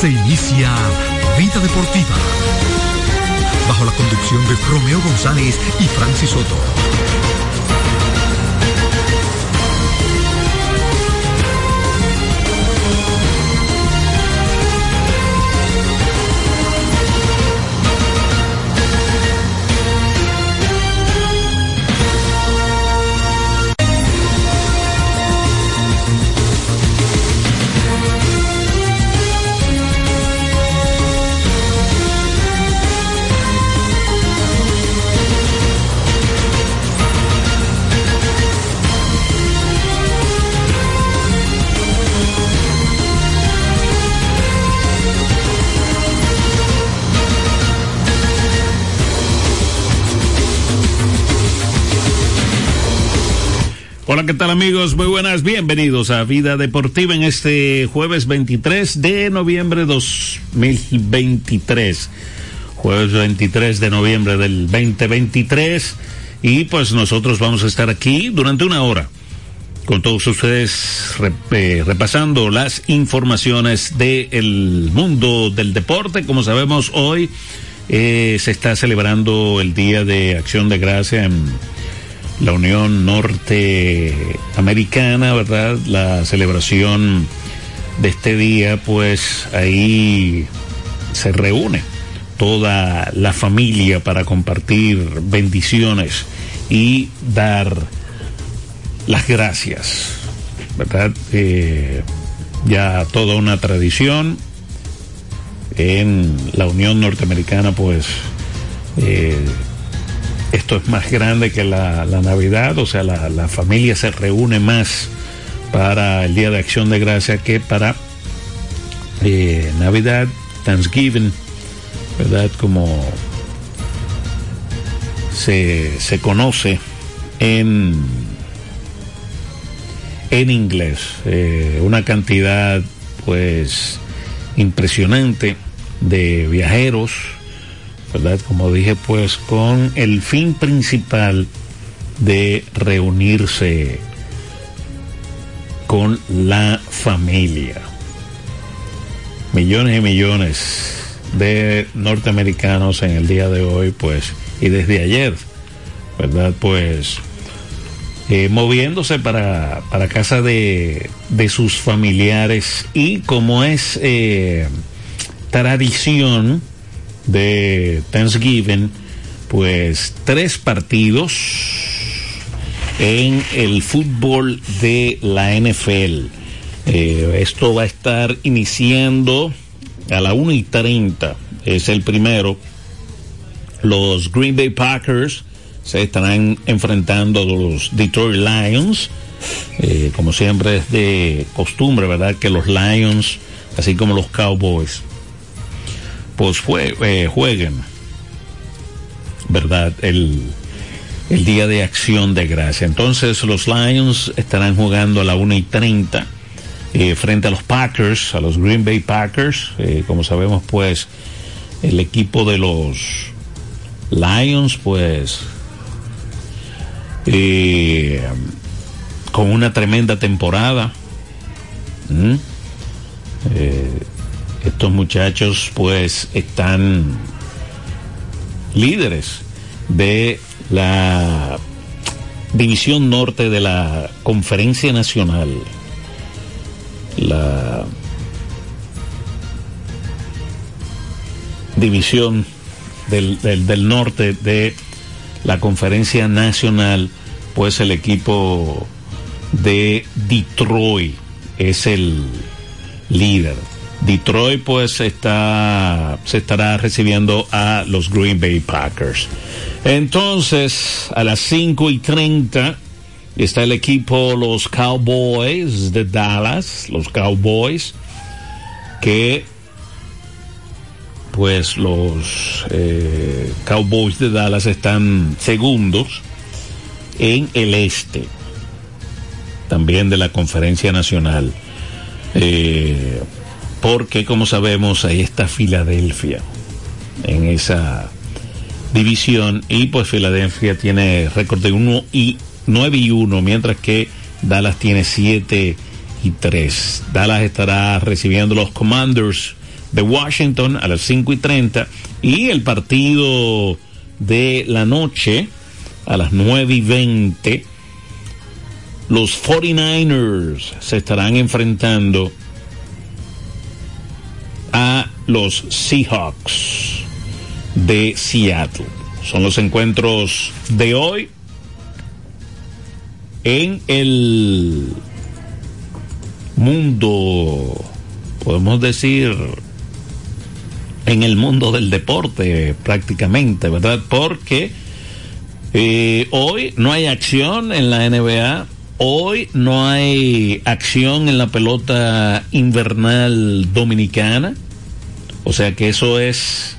se inicia Vida Deportiva. Bajo la conducción de Romeo González y Francis Soto. Amigos? Muy buenas, bienvenidos a Vida Deportiva en este jueves 23 de noviembre 2023. Jueves 23 de noviembre del 2023 y pues nosotros vamos a estar aquí durante una hora con todos ustedes eh, repasando las informaciones del mundo del deporte. Como sabemos, hoy eh, se está celebrando el Día de Acción de Gracia en la Unión Norteamericana, ¿verdad? La celebración de este día, pues ahí se reúne toda la familia para compartir bendiciones y dar las gracias, ¿verdad? Eh, ya toda una tradición en la Unión Norteamericana, pues eh, esto es más grande que la, Navidad, o sea, la, la, familia se reúne más para el Día de Acción de Gracia que para eh, Navidad, Thanksgiving, ¿verdad? Como se, se conoce en, en inglés. Eh, una cantidad, pues, impresionante de viajeros ¿verdad? Como dije, pues con el fin principal de reunirse con la familia. Millones y millones de norteamericanos en el día de hoy, pues, y desde ayer, ¿verdad? Pues, eh, moviéndose para, para casa de, de, sus familiares y como es eh, tradición, de Thanksgiving, pues tres partidos en el fútbol de la NFL. Eh, esto va a estar iniciando a la 1 y 30. Es el primero. Los Green Bay Packers se estarán enfrentando a los Detroit Lions. Eh, como siempre es de costumbre, ¿verdad? Que los Lions, así como los Cowboys, pues fue, eh, jueguen, ¿verdad? El, el día de acción de gracia. Entonces los Lions estarán jugando a la 1 y 30 eh, frente a los Packers, a los Green Bay Packers. Eh, como sabemos, pues el equipo de los Lions, pues eh, con una tremenda temporada. Estos muchachos pues están líderes de la división norte de la conferencia nacional. La división del, del, del, norte de la conferencia nacional pues el equipo de Detroit es el líder Detroit pues está se estará recibiendo a los Green Bay Packers. Entonces, a las 5 y 30 está el equipo los Cowboys de Dallas, los Cowboys que pues los eh, Cowboys de Dallas están segundos en el este, también de la conferencia nacional. Eh, porque como sabemos ahí está Filadelfia en esa división. Y pues Filadelfia tiene récord de 1 y 9 y 1 mientras que Dallas tiene 7 y 3 Dallas estará recibiendo los Commanders de Washington a las 5 y 30 y el partido de la noche a las 9 y 20 los 49ers se estarán enfrentando los Seahawks de Seattle. Son los encuentros de hoy en el mundo, podemos decir, en el mundo del deporte prácticamente, ¿verdad? Porque eh, hoy no hay acción en la NBA, hoy no hay acción en la pelota invernal dominicana, o sea que eso es,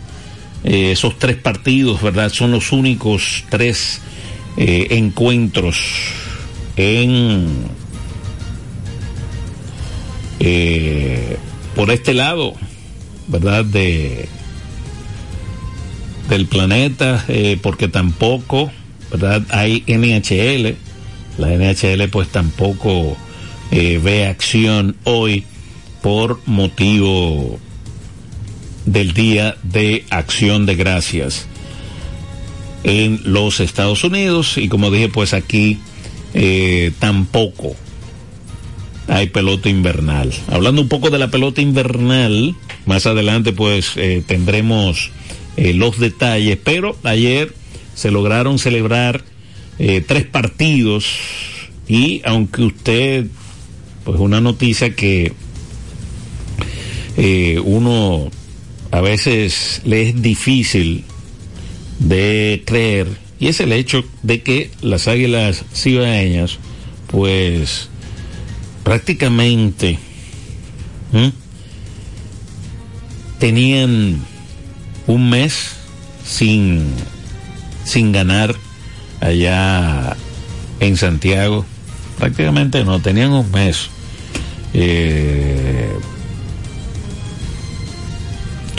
eh, esos tres partidos, ¿verdad? Son los únicos tres eh, encuentros en... por este lado, ¿verdad? De, del planeta, eh, porque tampoco, ¿verdad? Hay NHL, la NHL pues tampoco eh, ve acción hoy por motivo del Día de Acción de Gracias en los Estados Unidos. Y como dije pues aquí eh, tampoco hay pelota invernal. Hablando un poco de la pelota invernal, más adelante pues eh, tendremos eh, los detalles, pero ayer se lograron celebrar tres partidos. Y aunque usted, pues una noticia que uno a veces le es difícil de creer y es el hecho de que las águilas cibaeñas pues prácticamente tenían un mes sin, sin ganar allá en Santiago. Prácticamente no, tenían un mes. Eh,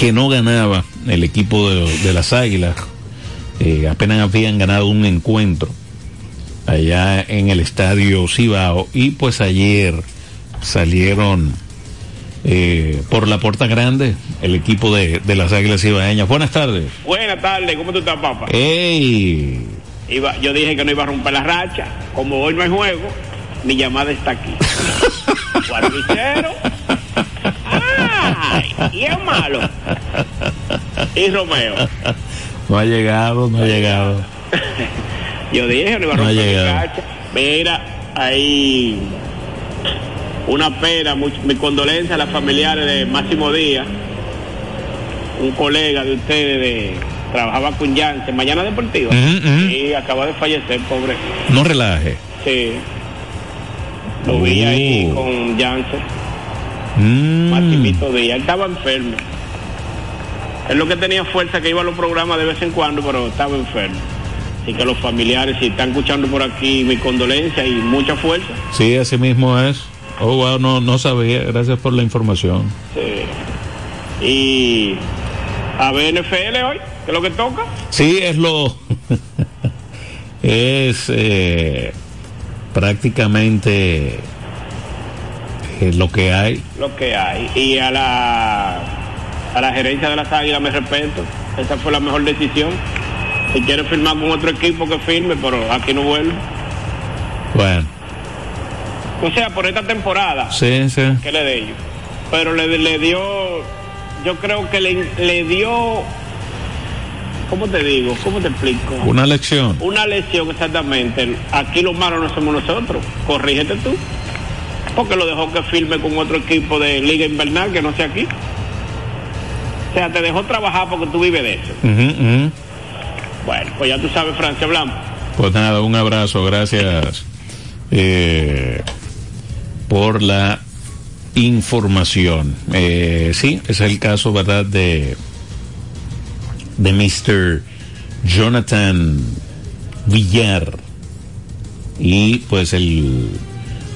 que no ganaba el equipo de, las Águilas. Eh, apenas habían ganado un encuentro allá en el estadio Cibao y pues ayer salieron eh, por la puerta grande el equipo de, de las Águilas Ibaeñas. Buenas tardes. Buenas tardes, ¿cómo tú estás, papá? Ey. Iba, yo dije que no iba a romper la racha. Como hoy no hay juego, mi llamada está aquí. Y es malo. Y Romeo. No ha llegado, no ha llegado. yo dije no iba a romper la racha. Mira, ahí una pena, mi condolencia a las familiares de Máximo Díaz, un colega de ustedes de trabajaba con Yance, Mañana Deportiva, y acaba de fallecer, pobre. No relaje. Sí. Lo vi ahí uh. con Yance. Mm. Díaz, él estaba enfermo. Es lo que tenía fuerza que iba a los programas de vez en cuando, pero estaba enfermo. Así que los familiares, si están escuchando por aquí, mi condolencia y mucha fuerza. Sí, así mismo es. Oh, wow, no, no sabía. Gracias por la información. Sí. Y a ver NFL hoy, ¿qué es lo que toca? Sí, es lo. es eh, prácticamente eh, lo que hay. Lo que hay. Y a la, a la gerencia de las águilas me respeto. Esa fue la mejor decisión. Si quiere firmar con otro equipo que firme, pero aquí no vuelve. Bueno. O sea, por esta temporada. Sí, sí. Que le de ellos. Pero le, le dio, yo creo que le, le dio, ¿cómo te digo? ¿Cómo te explico? Una lección. Una lección, exactamente. Aquí los malos no somos nosotros. Corrígete tú. Porque lo dejó que firme con otro equipo de Liga Invernal que no sea aquí. O sea, te dejó trabajar porque tú vives de eso. Bueno, pues ya tú sabes, Francia, hablamos. Pues nada, un abrazo, gracias. Eh, por la información. Eh, sí, es el caso, ¿verdad?, de, de Mr. Jonathan Villar y pues el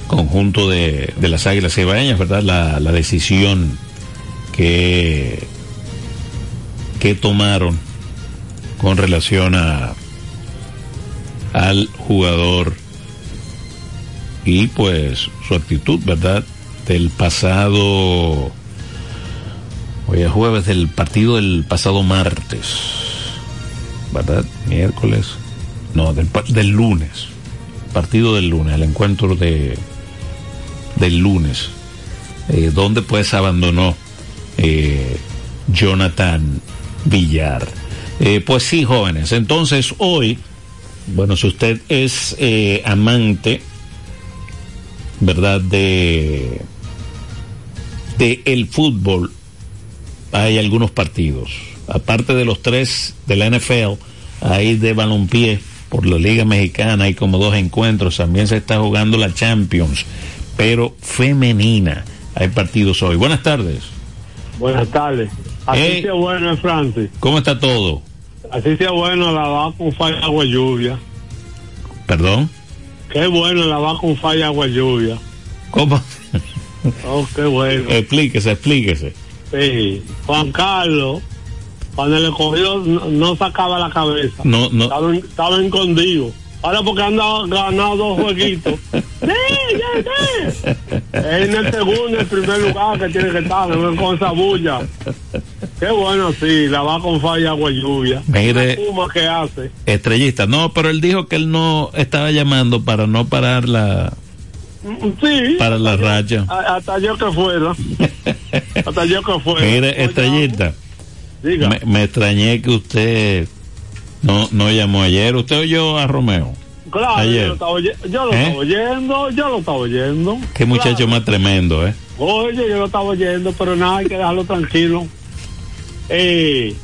conjunto de, de las Águilas Cebañas, ¿verdad? La, la decisión que, que tomaron con relación a al jugador y pues su actitud, ¿verdad? Del pasado, hoy es jueves del partido del pasado martes, ¿verdad? Miércoles, no, del, del lunes, partido del lunes, el encuentro de del lunes, eh, donde pues abandonó eh, Jonathan Villar. Eh, pues sí, jóvenes, entonces hoy, bueno, si usted es amante, ¿verdad? De, de el fútbol, hay algunos partidos. Aparte de los tres de la NFL, hay de balompié por la Liga Mexicana, hay como dos encuentros. También se está jugando la Champions, pero femenina. Hay partidos hoy. Buenas tardes. Buenas tardes. Así Hey. sea bueno, Francis. ¿Cómo está todo? Así sea bueno, la va con falla agua lluvia. Perdón. Qué bueno, la va con falla agua lluvia. ¿Cómo? Oh, qué bueno. explíquese, explíquese. Sí. Juan Carlos, cuando le cogió, no, no sacaba la cabeza. No, no. Estaba, estaba escondido. Ahora porque han ganado dos jueguitos. ¡Sí, ya sé! Es en el segundo, en el primer lugar que tiene que estar, no con esa bulla. Qué bueno, sí, la va con falla agua lluvia. Mire. Que hace. Estrellista. No, pero él dijo que él no estaba llamando para no parar la, Sí. para la racha. Hasta yo que fuera. Hasta yo que fuera. Mire, Estrellita, Diga. me, me extrañé que usted no, no llamó ayer. ¿Usted oyó a Romeo? Claro, ayer. yo lo estaba, yo lo ¿Eh? estaba oyendo, yo lo estaba oyendo. Qué muchacho Claro. más tremendo, ¿eh? Oye, yo lo estaba oyendo, pero nada, hay que dejarlo tranquilo. Eh,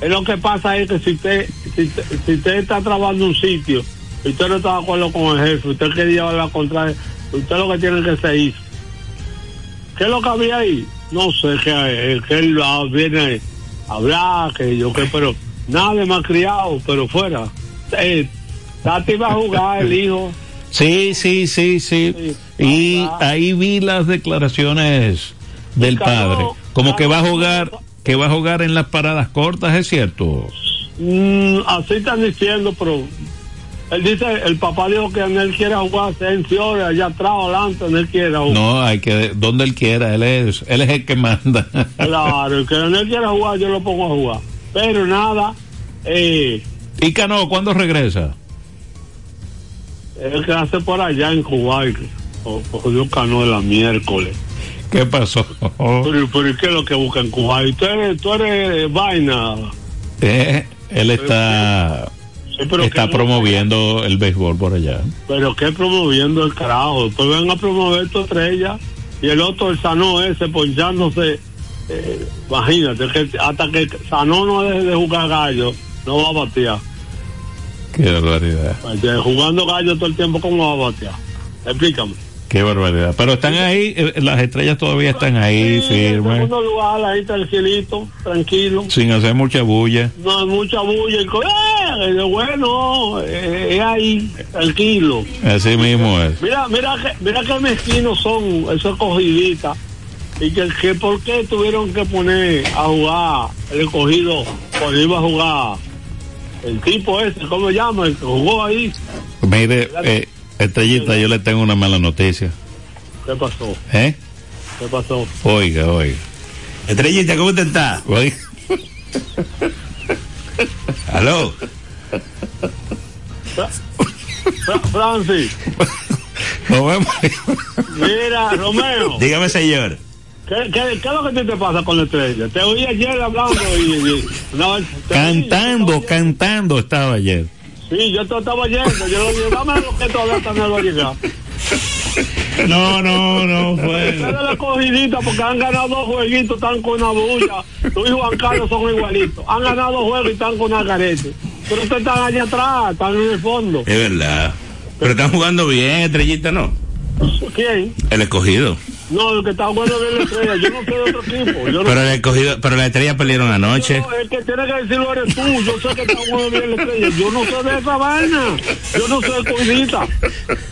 eh, lo que pasa es que si usted, si, usted- si usted está trabajando un sitio y usted no está de acuerdo con el jefe, usted quiere llevar la contraria, usted lo que tiene que es, ¿qué es lo que había ahí? No sé, que, que él viene a hablar, que yo qué, pero nada más criado, pero fuera. Eh, Tati va a jugar el hijo. Sí, sí, sí, sí. Sí. Y Ah, ahí vi las declaraciones del padre. Como que va a jugar, que va a jugar en las paradas cortas, ¿es cierto? Mm, así están diciendo, pero él dice, el papá dijo que él quiere jugar en Fiore, allá atrás, adelante, él quiere jugar. No, hay que, donde él quiera, él es, él es el que manda. Claro, que él quiere jugar, yo lo pongo a jugar. Pero nada, eh, y Cano, ¿cuándo regresa? Él que hace por allá en Kuwait, o cogió cano de la miércoles. ¿Qué pasó? Pero, pero ¿y ¿qué es lo que busca en Kuwait? Tú eres, tú eres vaina. Eh, él está, Sí, pero está que- promoviendo el béisbol por allá. Pero que promoviendo el carajo. Después ven a promover tu estrella. Y el otro, el Sanó ese, ponchándose. eh, imagínate, que hasta que Sanó no deje de jugar gallo, no va a batear. Qué barbaridad, jugando gallo todo el tiempo, ¿cómo va a batear? Explícame. qué barbaridad. Pero están ahí, eh, las estrellas todavía están ahí, Sí, en firmes, segundo lugar, ahí tranquilito, tranquilo. sin hacer mucha bulla. No hay mucha bulla. y co- ¡Eh! Bueno, eh, es ahí, tranquilo. Así mismo es. Mira, mira que, mira qué mezquinos son esos cogiditas. Y que, que por qué tuvieron que poner a jugar el escogido cuando iba a jugar el tipo ese, ¿cómo se llama? El que jugó ahí. Mire, eh, estrellita, yo le tengo una mala noticia. ¿Qué pasó? ¿Eh? ¿Qué pasó? Oiga, oiga. Estrellita, ¿cómo te está? oiga. Aló. Fra- Fra- Francis, Nos vemos. mira, Romeo, Dígame, señor. ¿Qué, qué, qué es lo que te pasa con la estrella? Te oí ayer hablando y... y- no, oí, Cantando, estaba cantando estaba ayer. Sí, yo te estaba yendo. Yo le dije, dame lo que todavía está en el llegar. No, no, no fue. Ustedes la cogidita porque han ganado dos jueguitos, están con una bulla. Tú y Juan Carlos son igualitos. Han ganado dos juegos y están con una carete. Pero ustedes están allá atrás, están en el fondo. Es verdad. Pero están jugando bien, Estrellita, ¿no? ¿Quién? El escogido. No, el que está jugando bien la estrella. Yo no soy de otro equipo. Yo no Pero, el escogido, pero la estrella perdieron anoche. No, el que tiene que decirlo eres tú. Yo sé que está jugando bien la estrella. Yo no soy de esa vaina. Yo no soy escogidita.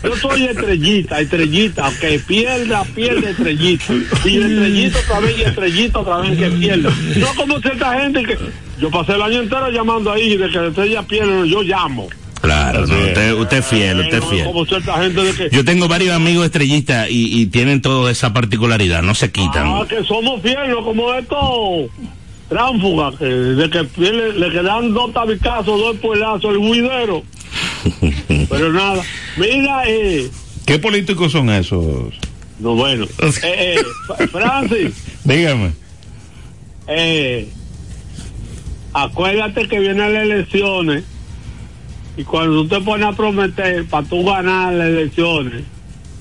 Yo soy estrellita, estrellita. Que pierda, pierde estrellita. Y estrellita otra vez y estrellita otra vez que pierde. No como cierta gente que. Yo pasé el año entero llamando ahí de que la estrella pierde. Yo llamo. No, usted, usted es fiel, usted es fiel. como cierta gente de que. Yo tengo varios amigos estrellistas y, y tienen toda esa particularidad, no se quitan. Ah, que somos fieles, como estos tránsfugas, que de que le quedan dos tabicazos, dos puelazos, el huidero. Pero nada, mira, eh, ¿Qué políticos son esos? no bueno, eh, eh, Fra- Francis, Dígame. eh, acuérdate que vienen las elecciones y cuando tú te pones a prometer para tú ganar las elecciones,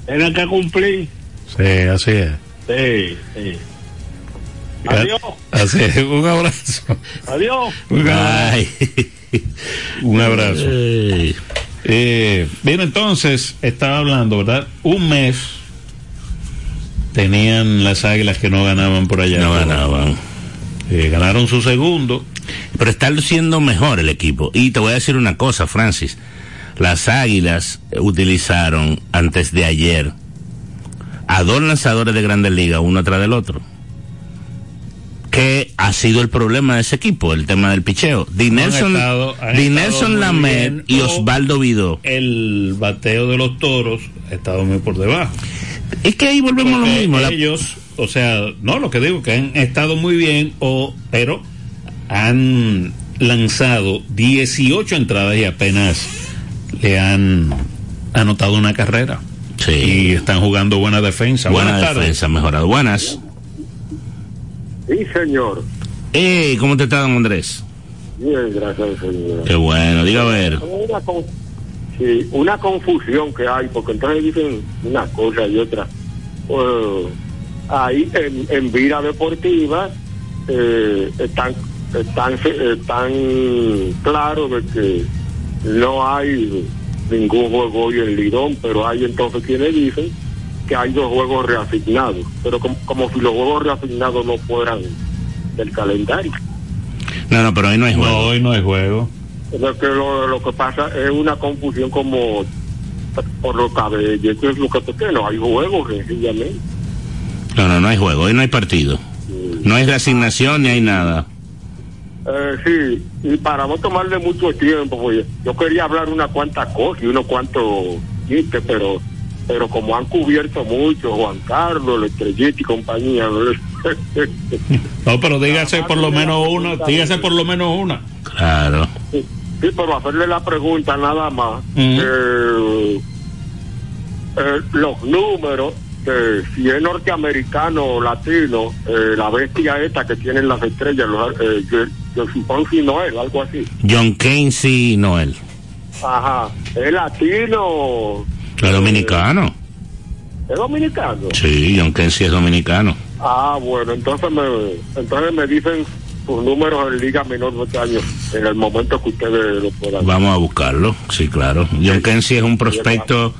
tienes que cumplir. Sí, así es. Sí, sí. Adiós, Así es. Un abrazo. adiós. Un abrazo. Ay. Un abrazo. Ey. Eh, bien, entonces, estaba hablando, ¿verdad? Un mes tenían las águilas que no ganaban por allá. No ganaban. Eh, ganaron su segundo. Pero está luciendo mejor el equipo. Y te voy a decir una cosa, Francis. Las Águilas utilizaron antes de ayer a dos lanzadores de Grandes Ligas, uno atrás del otro. Que ha sido el problema de ese equipo, el tema del picheo. Dinelson, estado- Dinelson bien, y Osvaldo Vidó. El bateo de los toros ha estado muy por debajo. Es que ahí volvemos a lo mismo. la- ellos, o sea, no, lo que digo, que han estado muy bien, o, pero han lanzado 18 entradas y apenas le han anotado una carrera. Sí. Y están jugando buena defensa. Buena Buenas tardes. defensa, mejorado. Buenas. Sí, señor. Ey, ¿cómo te está, don Andrés? Bien, gracias, señor. Qué bueno, diga a ver. Una, con- sí, una confusión que hay, porque entonces dicen una cosa y otra. Ahí en, en vida deportiva eh, están, están, están claros de que no hay ningún juego hoy en Lidón, pero hay entonces quienes dicen que hay dos juegos reasignados, pero como, como si los juegos reasignados no fueran del calendario. No, no, pero hoy no hay No, juego. hoy no hay juego. Lo que, lo, lo que pasa es una confusión como por lo cabello, que es lo que porque no hay juegos, sencillamente. No, no, no hay juego. Hoy no hay partido. No hay reasignación ni hay nada. Eh, sí, y para no tomarle mucho tiempo, pues yo quería hablar una cuantas cosas y unos cuantos chistes, pero pero como han cubierto mucho, Juan Carlos, Estrellita y compañía, ¿no? No, pero dígase por lo menos una, dígase por lo menos una. Claro. Sí, pero hacerle la pregunta nada más. Eh, eh, los números, eh, si es norteamericano o latino, eh, la bestia esta que tienen las estrellas, los, eh, yo, yo supongo si no es, algo así. John Casey Noel. Ajá, ¿es latino? Es dominicano. ¿Es dominicano? Sí, John Casey es dominicano. Ah, bueno, entonces me, entonces me dicen sus números en Liga Menor de este año, en el momento que ustedes lo puedan. Vamos a buscarlo. Sí, claro. John Casey es un prospecto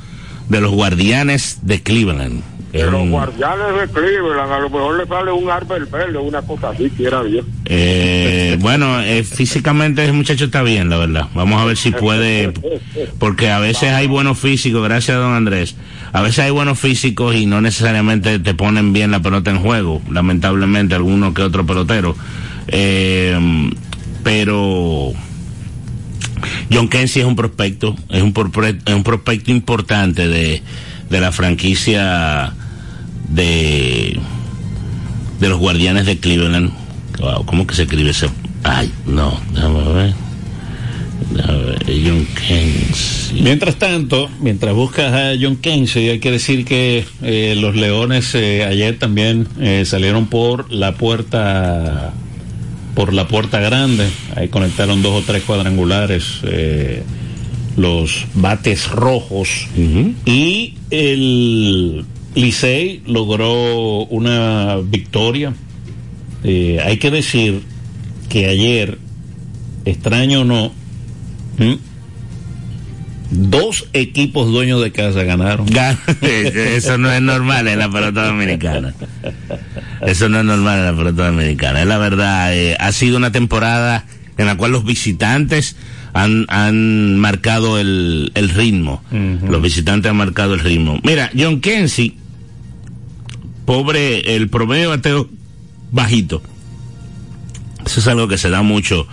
de los guardianes de Cleveland. De los un- guardianes de Cleveland, a lo mejor le sale un árbol verde, una cosa así, quiera Dios. Eh, bueno, eh, físicamente ese muchacho está bien, la verdad. Vamos a ver si puede, porque a veces hay buenos físicos, gracias a don Andrés. A veces hay buenos físicos y no necesariamente te ponen bien la pelota en juego, lamentablemente alguno que otro pelotero. Eh, pero John Kensi es un prospecto, es un, prospecto importante de, de la franquicia de de los guardianes de Cleveland. Wow, ¿cómo que se escribe ese? Ay, no, déjame ver. John Keynes. Mientras tanto, mientras buscas a John Keynes, hay que decir que eh, los Leones eh, ayer también eh, salieron por la puerta por la puerta grande. Ahí conectaron dos o tres cuadrangulares. eh, los bates rojos y el Licey logró una victoria. Eh, hay que decir que ayer, extraño o no. Dos equipos dueños de casa ganaron. Eso no es normal en la pelota dominicana. Eso no es normal en la pelota dominicana. Es la verdad, eh, ha sido una temporada en la cual los visitantes han, han marcado el, el ritmo. Los visitantes han marcado el ritmo. Mira, John Kenzie, pobre, el promedio bateo bajito. Eso es algo que se da mucho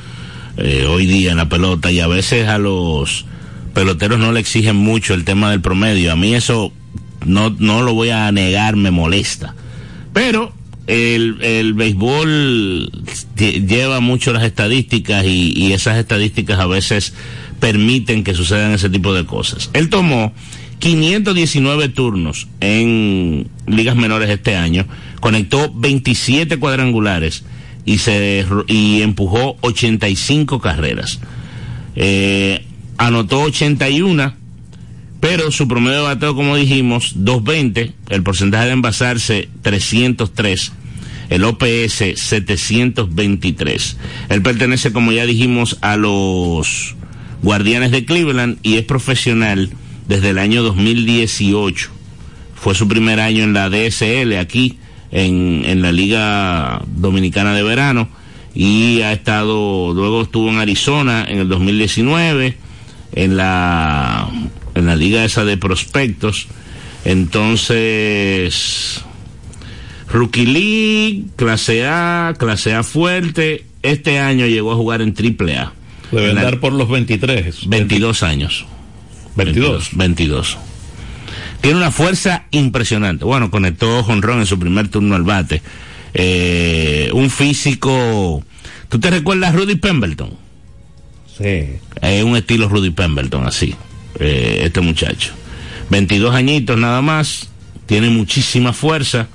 eh, hoy día en la pelota y a veces a los peloteros no le exigen mucho el tema del promedio. A mí eso no, no lo voy a negar, me molesta. Pero el, el béisbol lleva mucho las estadísticas y, y, esas estadísticas a veces permiten que sucedan ese tipo de cosas. Él tomó 519 turnos en ligas menores este año, conectó 27 cuadrangulares y se y empujó 85 carreras. Eh, anotó 81, pero su promedio de bateo, como dijimos, 220, el porcentaje de envasarse 303, el OPS 723. Él pertenece, como ya dijimos, a los Guardianes de Cleveland y es profesional desde el año 2018. Fue su primer año en la DSL aquí, en, en la Liga Dominicana de Verano, y ha estado, luego estuvo en Arizona en el 2019 en la, en la liga esa de prospectos. Entonces, Rookie League, clase A, clase A fuerte. Este año llegó a jugar en triple A. Debe andar por los 23. 22 años. 22. 22. Tiene una fuerza impresionante. Bueno, conectó jonrón en su primer turno al bate. Eh, un físico. ¿Tú te recuerdas a Rudy Pemberton? Sí. Es un estilo Rudy Pemberton, así, eh, este muchacho. 22 añitos nada más, tiene muchísima fuerza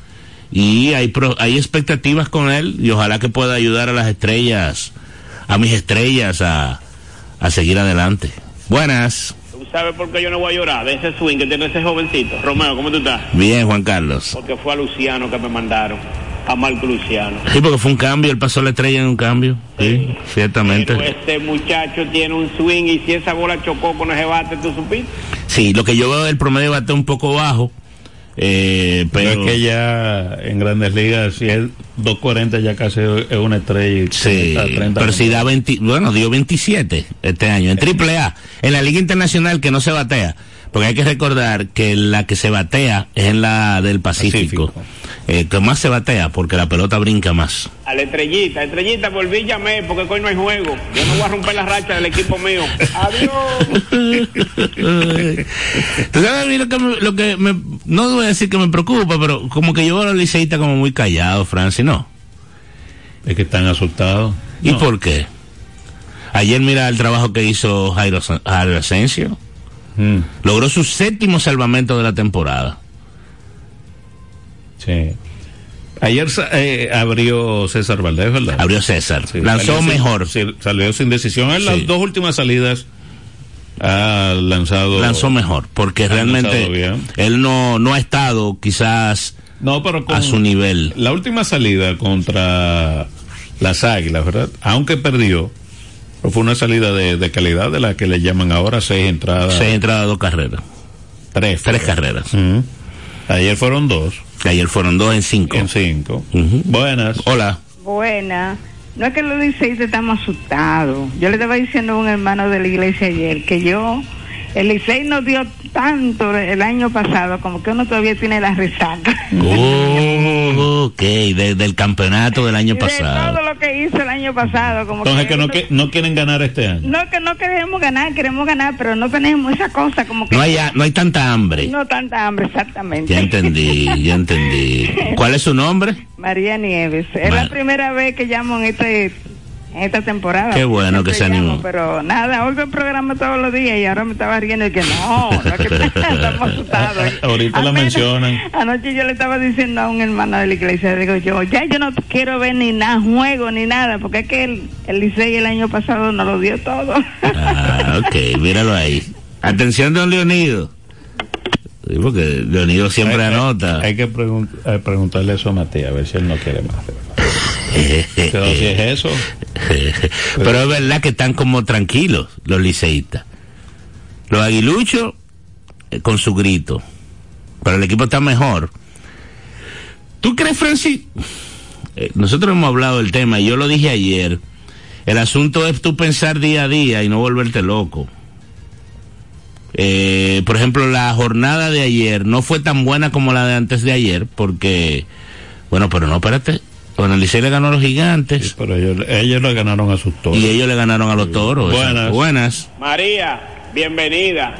y hay, pro, hay expectativas con él y ojalá que pueda ayudar a las estrellas, a mis estrellas a, a seguir adelante. Buenas. ¿Tú sabes por qué yo no voy a llorar de ese swing que tiene ese jovencito? Romeo, ¿cómo tú estás? Bien, Juan Carlos. Porque fue a Luciano que me mandaron a Marco Luciano. Sí, porque fue un cambio, él pasó la estrella en un cambio. Sí, sí ciertamente. Pero este muchacho tiene un swing y si esa bola chocó con ese bate, ¿tú supiste? Sí, lo que yo veo del promedio de bate un poco bajo. Eh, pero es que ya en grandes ligas, si es 240 ya casi es una estrella. Sí, pero si da 20, bueno, dio 27 este año en triple A. En la Liga Internacional que no se batea. Porque hay que recordar que la que se batea es en la del Pacífico. Pacífico. Eh, que más se batea porque la pelota brinca más. A la estrellita, estrellita, volví llamé porque hoy no hay juego. Yo no voy a romper la racha del equipo mío. Adiós. ¿Tú sabes a mí lo que, me, lo que me, no voy a decir que me preocupa, pero como que yo veo a los liceístas como muy callados, Francis, ¿no? Es que están asustados. ¿Y no. por qué? Ayer mira el trabajo que hizo Jairo, Jairo Asensio. Mm. Logró su séptimo salvamento de la temporada. Sí. Ayer eh, abrió César Valdés, ¿verdad? Abrió César. Sí, Lanzó salió mejor. Sin, salió sin decisión. En las sí. dos últimas salidas ha lanzado. Lanzó mejor, porque realmente él no, no ha estado quizás no, pero a su nivel. La última salida contra las Águilas, ¿verdad? Aunque perdió, pero fue una salida de, de, calidad de la que le llaman ahora seis entradas. Seis entradas, dos carreras. Tres. Tres carreras. Uh -huh. Ayer fueron dos. Ayer fueron dos en cinco. En cinco. Uh -huh. Buenas. Hola. Buenas. No es que los liceístas estamos asustados. Yo le estaba diciendo a un hermano de la iglesia ayer que yo, el Licey nos dio tanto el año pasado como que uno todavía tiene la resaca. Oh, ok, de, del campeonato del año de pasado. todo lo que hizo el año pasado. Como Entonces que, que no, que no quieren ganar este año. No, que no queremos ganar, queremos ganar, pero no tenemos esa cosa como que... No hay, no hay tanta hambre. No tanta hambre, exactamente. Ya entendí, ya entendí. ¿Cuál es su nombre? María Nieves. Es Mar la primera vez que llamo en este esta temporada. Qué bueno que se animó. Pero nada, oigo el programa todos los días y ahora me estaba riendo y que no, no que estamos asustados. Ahorita la mencionan. Anoche yo le estaba diciendo a un hermano de la iglesia, digo yo, ya yo no quiero ver ni nada, juego ni nada, porque es que el, el Licey el año pasado nos lo dio todo. Ah, ok, míralo ahí. Atención, don Leonido. Sí, porque Leonido siempre hay, anota. Hay, hay que pregun eh, preguntarle eso a Matías, a ver si él no quiere más. Pero si es eso. Pero es verdad que están como tranquilos los liceístas. Los aguiluchos eh, con su grito. Pero el equipo está mejor. ¿Tú crees, Francis? Eh, nosotros hemos hablado del tema y yo lo dije ayer. El asunto es tú pensar día a día y no volverte loco. Eh, por ejemplo, la jornada de ayer no fue tan buena como la de antes de ayer, porque, bueno, pero no, espérate. Bueno, el Licey le ganó a los gigantes. pero ellos, ellos le ganaron a sus toros. Y ellos le ganaron a los toros. Buenas. Buenas. María, bienvenida.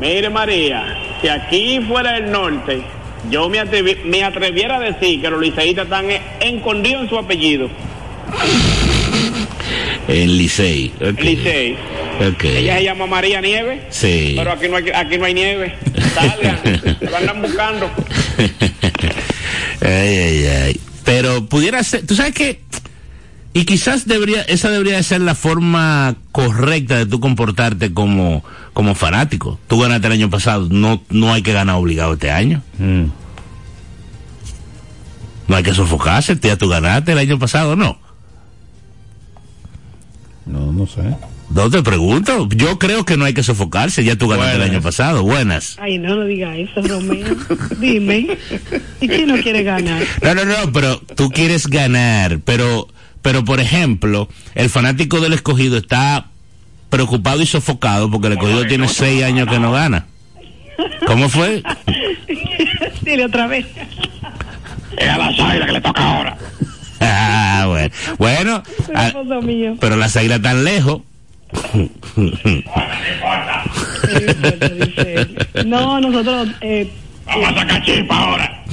Mire, María, si aquí fuera el norte, yo me, atrevi- me atreviera a decir que los liceístas están escondidos en su apellido. El Licey. ok. El Licey. Ok. Ella se llama María Nieve. Sí. Pero aquí no hay, aquí no hay nieve. Salgan, lo andan buscando. ay, ay, ay. Pero pudiera ser, tú sabes que, y quizás debería, esa debería de ser la forma correcta de tú comportarte como, como fanático. Tú ganaste el año pasado, no, no hay que ganar obligado este año. Mm. No hay que sofocarse, ya tú ganaste el año pasado, no. No, no sé. No te pregunto, yo creo que no hay que sofocarse, ya tú ganaste el año pasado, buenas. Ay, no, no diga eso, Romeo. Dime. ¿Y quién no quiere ganar? No, no, no, pero tú quieres ganar, pero, pero por ejemplo, el fanático del escogido está preocupado y sofocado porque el escogido tiene seis años que no gana. ¿Cómo fue? Dile otra vez. Es a las águilas que le toca ahora. Ah, bueno, bueno, ah, pero las águilas tan lejos. No, nosotros. Eh, Vamos a sacar chispa ahora.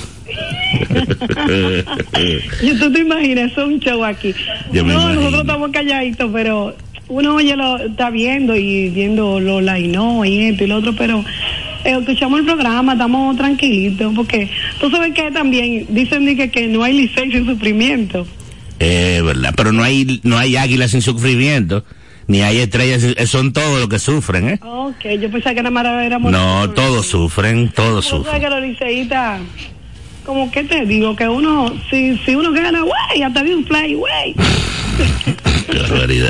yo, tú te imaginas, es un show aquí. Yo no, nosotros estamos calladitos, pero uno oye lo, está viendo y viendo lo la y no y esto y lo otro, pero eh, escuchamos el programa, estamos tranquilitos, porque tú sabes que también dicen que, que no hay licencia sin sufrimiento. Eh, verdad, pero no hay, no hay águilas sin sufrimiento, ni hay estrellas, son todos los que sufren, ¿eh? Ok, yo pensaba que nada más éramos No, todos sufren, todos sabes sufren. que los liceístas, como que te digo, que uno, si, si uno gana, güey, hasta de un play, güey. Qué barbaridad.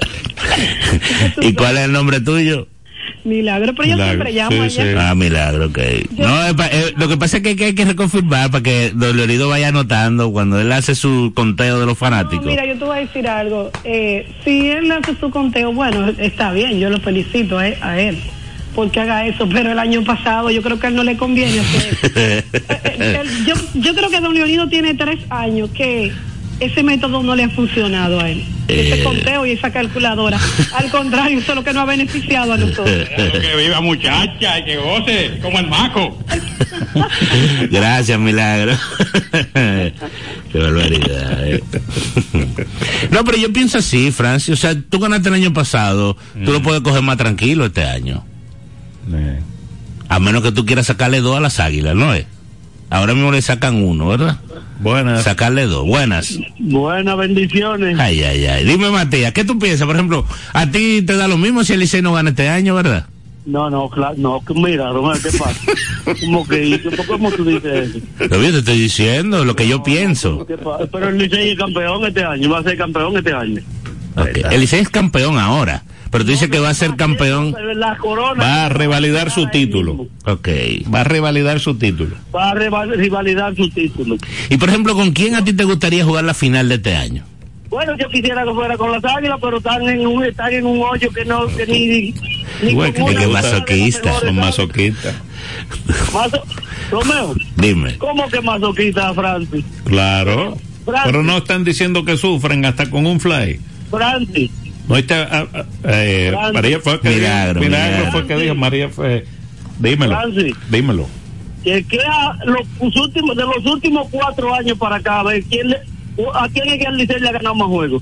¿Y cuál es el nombre tuyo? Milagro, pero yo siempre llamo sí, allá. sí. Ah, milagro, ok. No, es pa- eh, lo que pasa es que, que hay que reconfirmar para que Don Leonido vaya anotando cuando él hace su conteo de los No, fanáticos. mira, yo te voy a decir algo. Eh, si él hace su conteo, bueno, está bien, yo lo felicito a él, a él porque haga eso, pero el año pasado yo creo que a él no le conviene hacer eso. Eh, eh, yo, yo creo que Don Leonido tiene tres años que ese método no le ha funcionado a él. Ese Eh. conteo y esa calculadora. Al contrario, eso es lo que nos ha beneficiado a nosotros. que viva muchacha y que goce como el maco. Gracias, milagro. Qué barbaridad. eh. no, pero yo pienso así, Francis. O sea, tú ganaste el año pasado, tú lo puedes coger más tranquilo este año. Eh. A menos que tú quieras sacarle dos a las águilas, ¿no es? Ahora mismo le sacan uno, ¿verdad? Buenas. Sacarle dos. Buenas. Buenas bendiciones. Ay, ay, ay. Dime, Matías, ¿qué tú piensas? Por ejemplo, a ti te da lo mismo si el Licey no gana este año, ¿verdad? No, no, claro, no, mira, Romeo, ¿qué pasa? ¿Cómo que, ¿Cómo- ¿Cómo tú dices eso? Lo que yo te estoy diciendo, lo que yo pienso. Pero el Licey es campeón este año, va a ser campeón este año. Ok. El Licey es campeón ahora, pero tú dices que va a ser campeón. Va a revalidar su título. Ok. Va a revalidar su título. Va a rivalidar su título. Y por ejemplo, ¿con quién a ti te gustaría jugar la final de este año? Bueno, yo quisiera que fuera con las águilas, pero están en un, están en un hoyo que no, que ni, ni con que- una que de las masoquista, mejores Son masoquistas. Maso- Romeo, Dime. ¿cómo que masoquista, Francis? Claro. Francis. Pero no están diciendo que sufren hasta con un fly. Francis, No está. ah, ah, eh. María fue que Milagro, dijo. Milagro milagro. fue que dijo. María fue. Dímelo. Francis. Dímelo. que queda los, últimos, de los últimos cuatro años para acá, a ver quién le, a quién es que el Licey le ha ganado más juegos.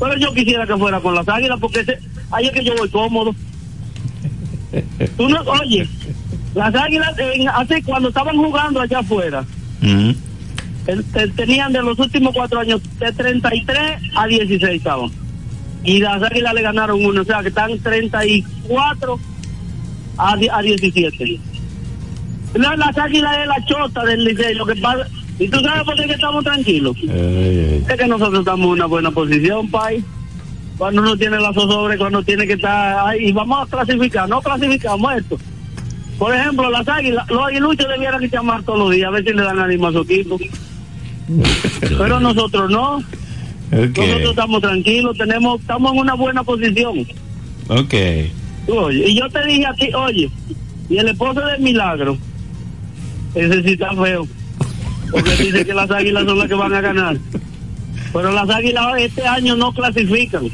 Pero yo quisiera que fuera con las águilas, porque ese, ahí es que yo voy cómodo. Tú no, oye, las águilas, en- hace cuando estaban jugando allá afuera, Mm. el- te- tenían de los últimos cuatro años de 33 a 16 estaban. Y las águilas le ganaron uno, o sea que están 34 a, a 17. No, las águilas es la chota del liceo, lo que pasa. ¿Y tú sabes por qué estamos tranquilos? Ay, ay. Es que nosotros estamos en una buena posición, país. cuando uno tiene la zozobra, cuando tiene que estar ahí. Y vamos a clasificar, no clasificamos esto. Por ejemplo, las águilas, los aguiluchos debieran llamar todos los días, a ver si le dan ánimo a su equipo. Pero nosotros no. Nosotros estamos tranquilos, tenemos, estamos en una buena posición. Ok. Oye, y yo te dije a ti, oye, y el esposo del milagro, ese sí está feo. Porque dice que las águilas son las que van a ganar. Pero las águilas este año no clasifican.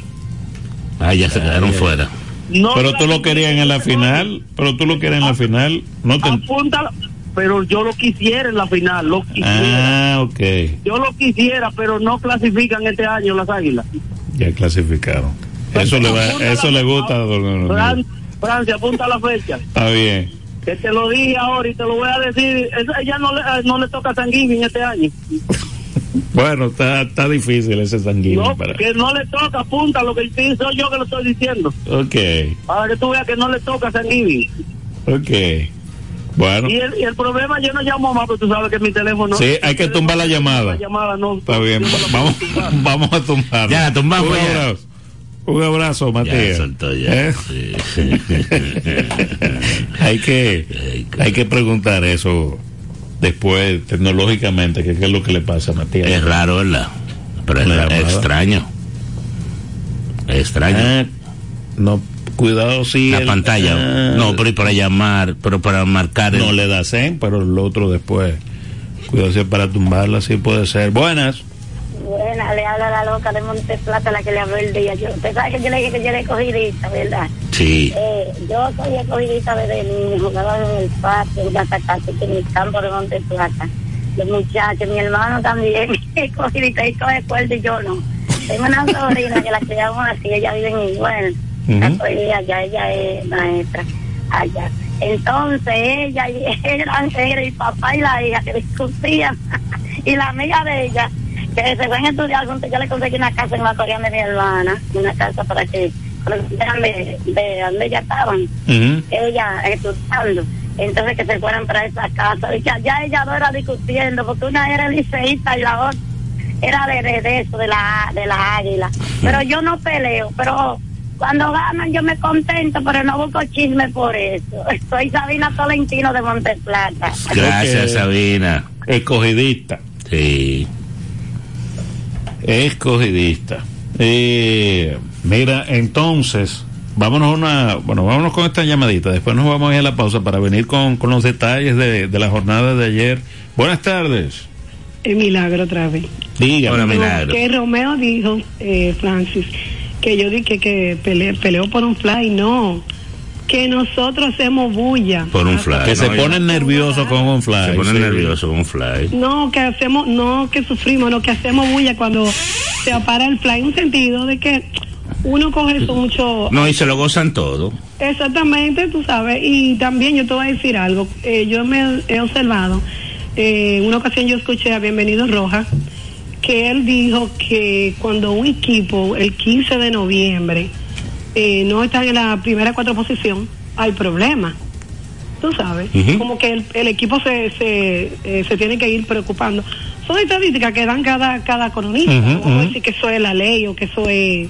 Ah, ya se quedaron fuera. No pero tú lo querías en la final, pero tú lo quieres en la final. No te... Apunta, pero yo lo quisiera en la final, lo quisiera. Ah, ok. Yo lo quisiera, pero no clasifican este año las águilas. Ya clasificaron. Eso le, va, eso le gusta a don Fran, Francia, apunta la fecha. Está bien. Que te lo dije ahora y te lo voy a decir. Ella no le, no le toca a este año. Bueno, está, está difícil ese sanguíneo. No, para... que no le toca, apunta lo que soy yo que lo estoy diciendo. Ok. Para que tú veas que no le toca a San Ok. Bueno. Y el, y el, problema, yo no llamo más, porque tú sabes que mi teléfono. Sí, hay que tumbar la llamada. La llamada no. Está bien, vamos, vamos a tumbar. Ya, tumbamos Un ya. abrazo. Un abrazo, Matías. Ya, ya. ¿Eh? Sí. hay que hay que preguntar eso después tecnológicamente, que qué es lo que le pasa a Matías. Es raro, ¿verdad? Pero es, La es llamada. extraño. Es extraño. Ah, no, cuidado si la el- pantalla. ah, no, pero y para llamar, pero para marcar. el- no le da zen, pero el otro después. Cuidado si es para tumbarla, sí puede ser. Buenas. Buena, le habla la loca de Monteplata, la que le habló el día. Yo, usted sabe que yo le dije que yo era escogidista, ¿verdad? Sí. Eh, yo soy escogidista desde niño, jugaba en el patio, en casa casi, en el campo de Monteplata. Los muchachos, mi hermano también, escogidista, y coge cuerda y yo no. Tengo una sobrina que la criamos así, ella vive en Iguel, allá, ella es maestra allá. Entonces ella y eran era el papá y la hija que discutían y la amiga de ella que se van a estudiar juntos, yo le conseguí una casa en la Corea de mi hermana, una casa para que conocieran de, de donde ella estaban, ella estudiando. Entonces que se fueran para esa casa. Y ya, ya ella no era discutiendo, porque una era liceísta y la otra era de, de, de eso, de la, de la águila. Pero yo no peleo, pero cuando ganan yo me contento, pero no busco chisme por eso. Soy Sabina Tolentino de Monteplata. Gracias. Sabina. Escogidista. Sí. Escogidista. Eh, mira, entonces, vámonos a una, bueno, vámonos con esta llamadita. Después nos vamos a ir a la pausa para venir con, con los detalles de, de la jornada de ayer. Buenas tardes. Es milagro otra vez. Dígame. Hola, Milagro. Que Romeo dijo, eh, Francis, que yo dije que pele- peleó por un fly. No, que nosotros hacemos bulla. Por un fly. Que se ¿no? ponen nerviosos con un fly. Se ponen sí. nerviosos con un fly. No, que hacemos, no que sufrimos, no que hacemos bulla cuando se apara el fly. Un sentido de que uno coge eso mucho. No, y se lo gozan todo. Exactamente, tú sabes. Y también yo te voy a decir algo. Eh, yo me he observado. eh, en una ocasión yo escuché a Bienvenido Roja que él dijo que cuando un equipo el 15 de noviembre eh, no está en la primera cuatro posición, hay problemas. Tú sabes, como que el, el equipo se, se, eh, se tiene que ir preocupando. Son estadísticas que dan cada, cada cronista. Ujú, no vamos a ujú. decir que eso es la ley o que eso es...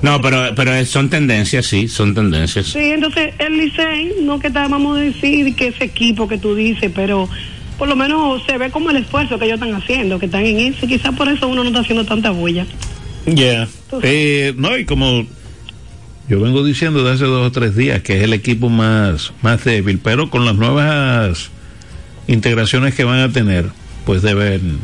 No, pero, pero son tendencias, sí, son tendencias. Sí, entonces el Licey, no que te vamos a decir que ese equipo que tú dices, pero por lo menos se ve como el esfuerzo que ellos están haciendo, que están en eso, y quizás por eso uno no está haciendo tanta bulla. Ya. Eh, no, y como yo vengo diciendo de hace dos o tres días que es el equipo más, más débil, pero con las nuevas integraciones que van a tener, pues deben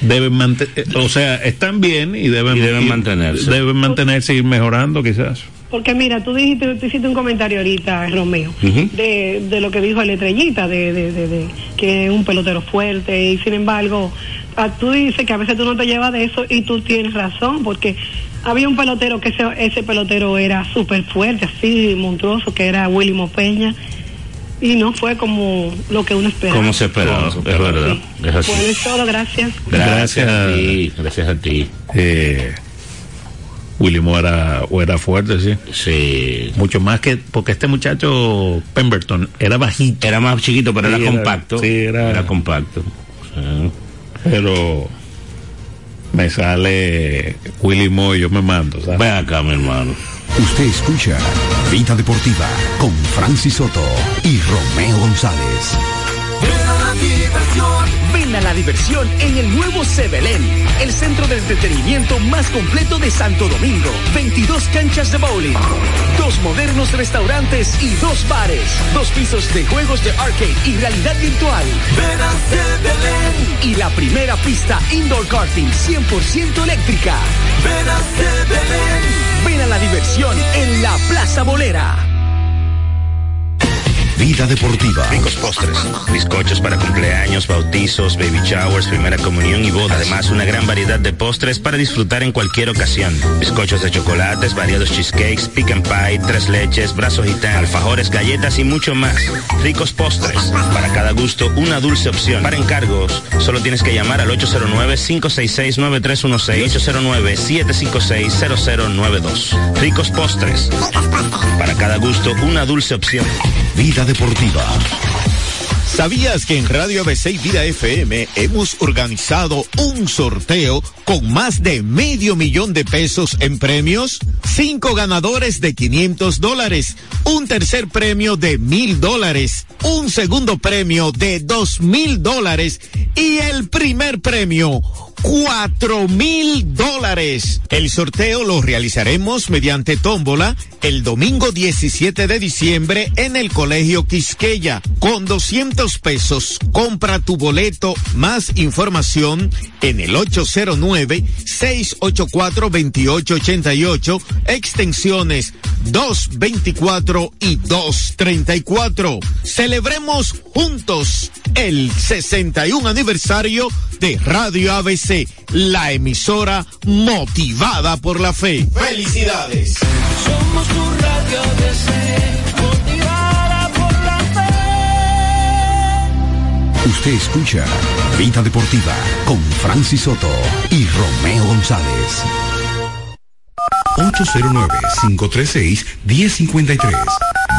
deben mantener, o sea, están bien y deben, Y deben ir- mantenerse. Deben mantenerse y ir mejorando quizás. Porque mira, tú dijiste, tú hiciste un comentario ahorita, Romeo, Ujú. de, de lo que dijo el estrellita, de, de, de, de que es un pelotero fuerte, y sin embargo, ah, tú dices que a veces tú no te llevas de eso y tú tienes razón, porque había un pelotero que ese, ese pelotero era súper fuerte, así monstruoso, que era Willy Mopeña, y no fue como lo que uno esperaba. Como se esperaba, es verdad. Sí. Es así. Bueno, es todo, gracias. Gracias a Gracias. ti, gracias a ti. Eh, Willy Moore era, o era fuerte, sí. Sí. Mucho más que, porque este muchacho Pemberton era bajito, Era más chiquito, pero Sí, era, era- compacto. sí, era- compacto. Sí. pero me sale Willy Moy, yo me mando. Ve acá, mi hermano. Usted escucha Vida Deportiva con Francis Soto y Romeo González. Ven a la diversión en el nuevo Sebelén, el centro de entretenimiento más completo de Santo Domingo. 22 canchas de bowling, dos modernos restaurantes y dos bares, dos pisos de juegos de arcade y realidad virtual. Ven a Sebelén. Y la primera pista indoor karting 100% eléctrica. Ven a Sebelén. Ven a la diversión en la Plaza Bolera. Vida Deportiva. Ricos postres, bizcochos para cumpleaños, bautizos, baby showers, primera comunión y boda. Además, una gran variedad de postres para disfrutar en cualquier ocasión. Bizcochos de chocolates, variados cheesecakes, pick and pie, tres leches, brazos gitán, alfajores, galletas y mucho más. Ricos postres. Para cada gusto, una dulce opción. Para encargos, solo tienes que llamar al 809-566-9316 809-756-0092. Ricos postres. Para cada gusto, una dulce opción. Vida Deportiva. ¿Sabías que en Radio ABC Vida FM hemos organizado un sorteo con más de medio millón de pesos en premios? Cinco ganadores de 500 dólares, un tercer premio de mil dólares, un segundo premio de dos mil dólares y el primer premio cuatro mil dólares. El sorteo lo realizaremos mediante tómbola el domingo 17 de diciembre en el Colegio Quisqueya. Con 200 pesos, compra tu boleto. Más información en el 809-684-2888, extensiones 224 y 234. Celebremos juntos el 61 aniversario de Radio ABC, la emisora motivada por la fe. ¡Felicidades! Somos tu Radio ABC, motivada por la fe. Usted escucha Vida Deportiva con Francis Soto y Romeo González. 809-536-1053.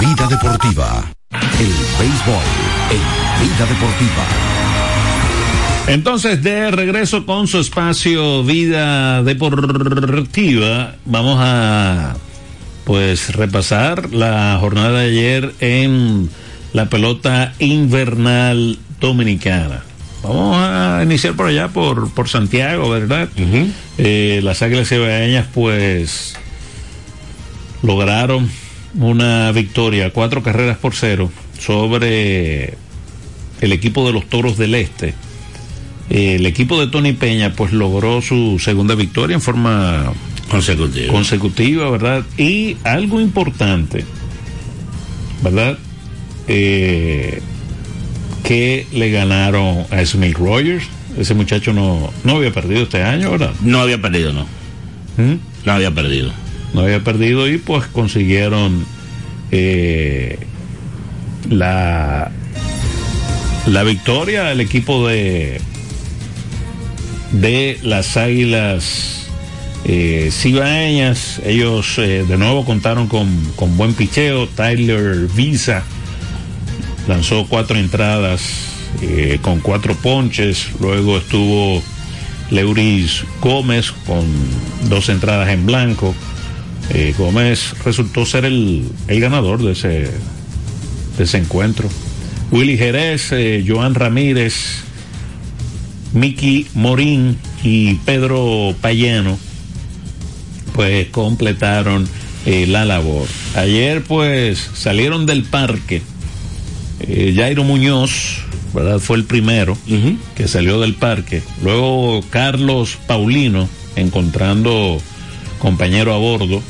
Vida Deportiva. El béisbol en Vida Deportiva. Entonces, de regreso con su espacio Vida Deportiva, vamos a pues repasar la jornada de ayer en la pelota invernal dominicana. Vamos a iniciar por allá, por, por Santiago, ¿verdad? Eh, las Águilas Cibaeñas, pues, lograron una victoria, cuatro carreras por cero, sobre el equipo de los Toros del Este. El equipo de Tony Peña, pues, logró su segunda victoria en forma consecutiva, consecutiva ¿verdad? Y algo importante, ¿verdad? Eh, que le ganaron a Smith Rogers. Ese muchacho no, no había perdido este año, ¿verdad? No había perdido, no. ¿Mm? No había perdido. No había perdido y pues consiguieron eh, la, la victoria al equipo de, de las Águilas eh, Cibaeñas. Ellos eh, de nuevo contaron con, con buen picheo. Tyler Visa lanzó cuatro entradas eh, con cuatro ponches, luego estuvo Leuris Gómez con dos entradas en blanco. Gómez resultó ser el, el, ganador de ese, de ese encuentro. Willy Jerez, Joan Ramírez, Miki Morín y Pedro Payano, pues completaron la labor. Ayer pues salieron del parque eh, Jairo Muñoz, ¿verdad? Fue el primero uh -huh. que salió del parque. Luego Carlos Paulino, encontrando compañero a bordo,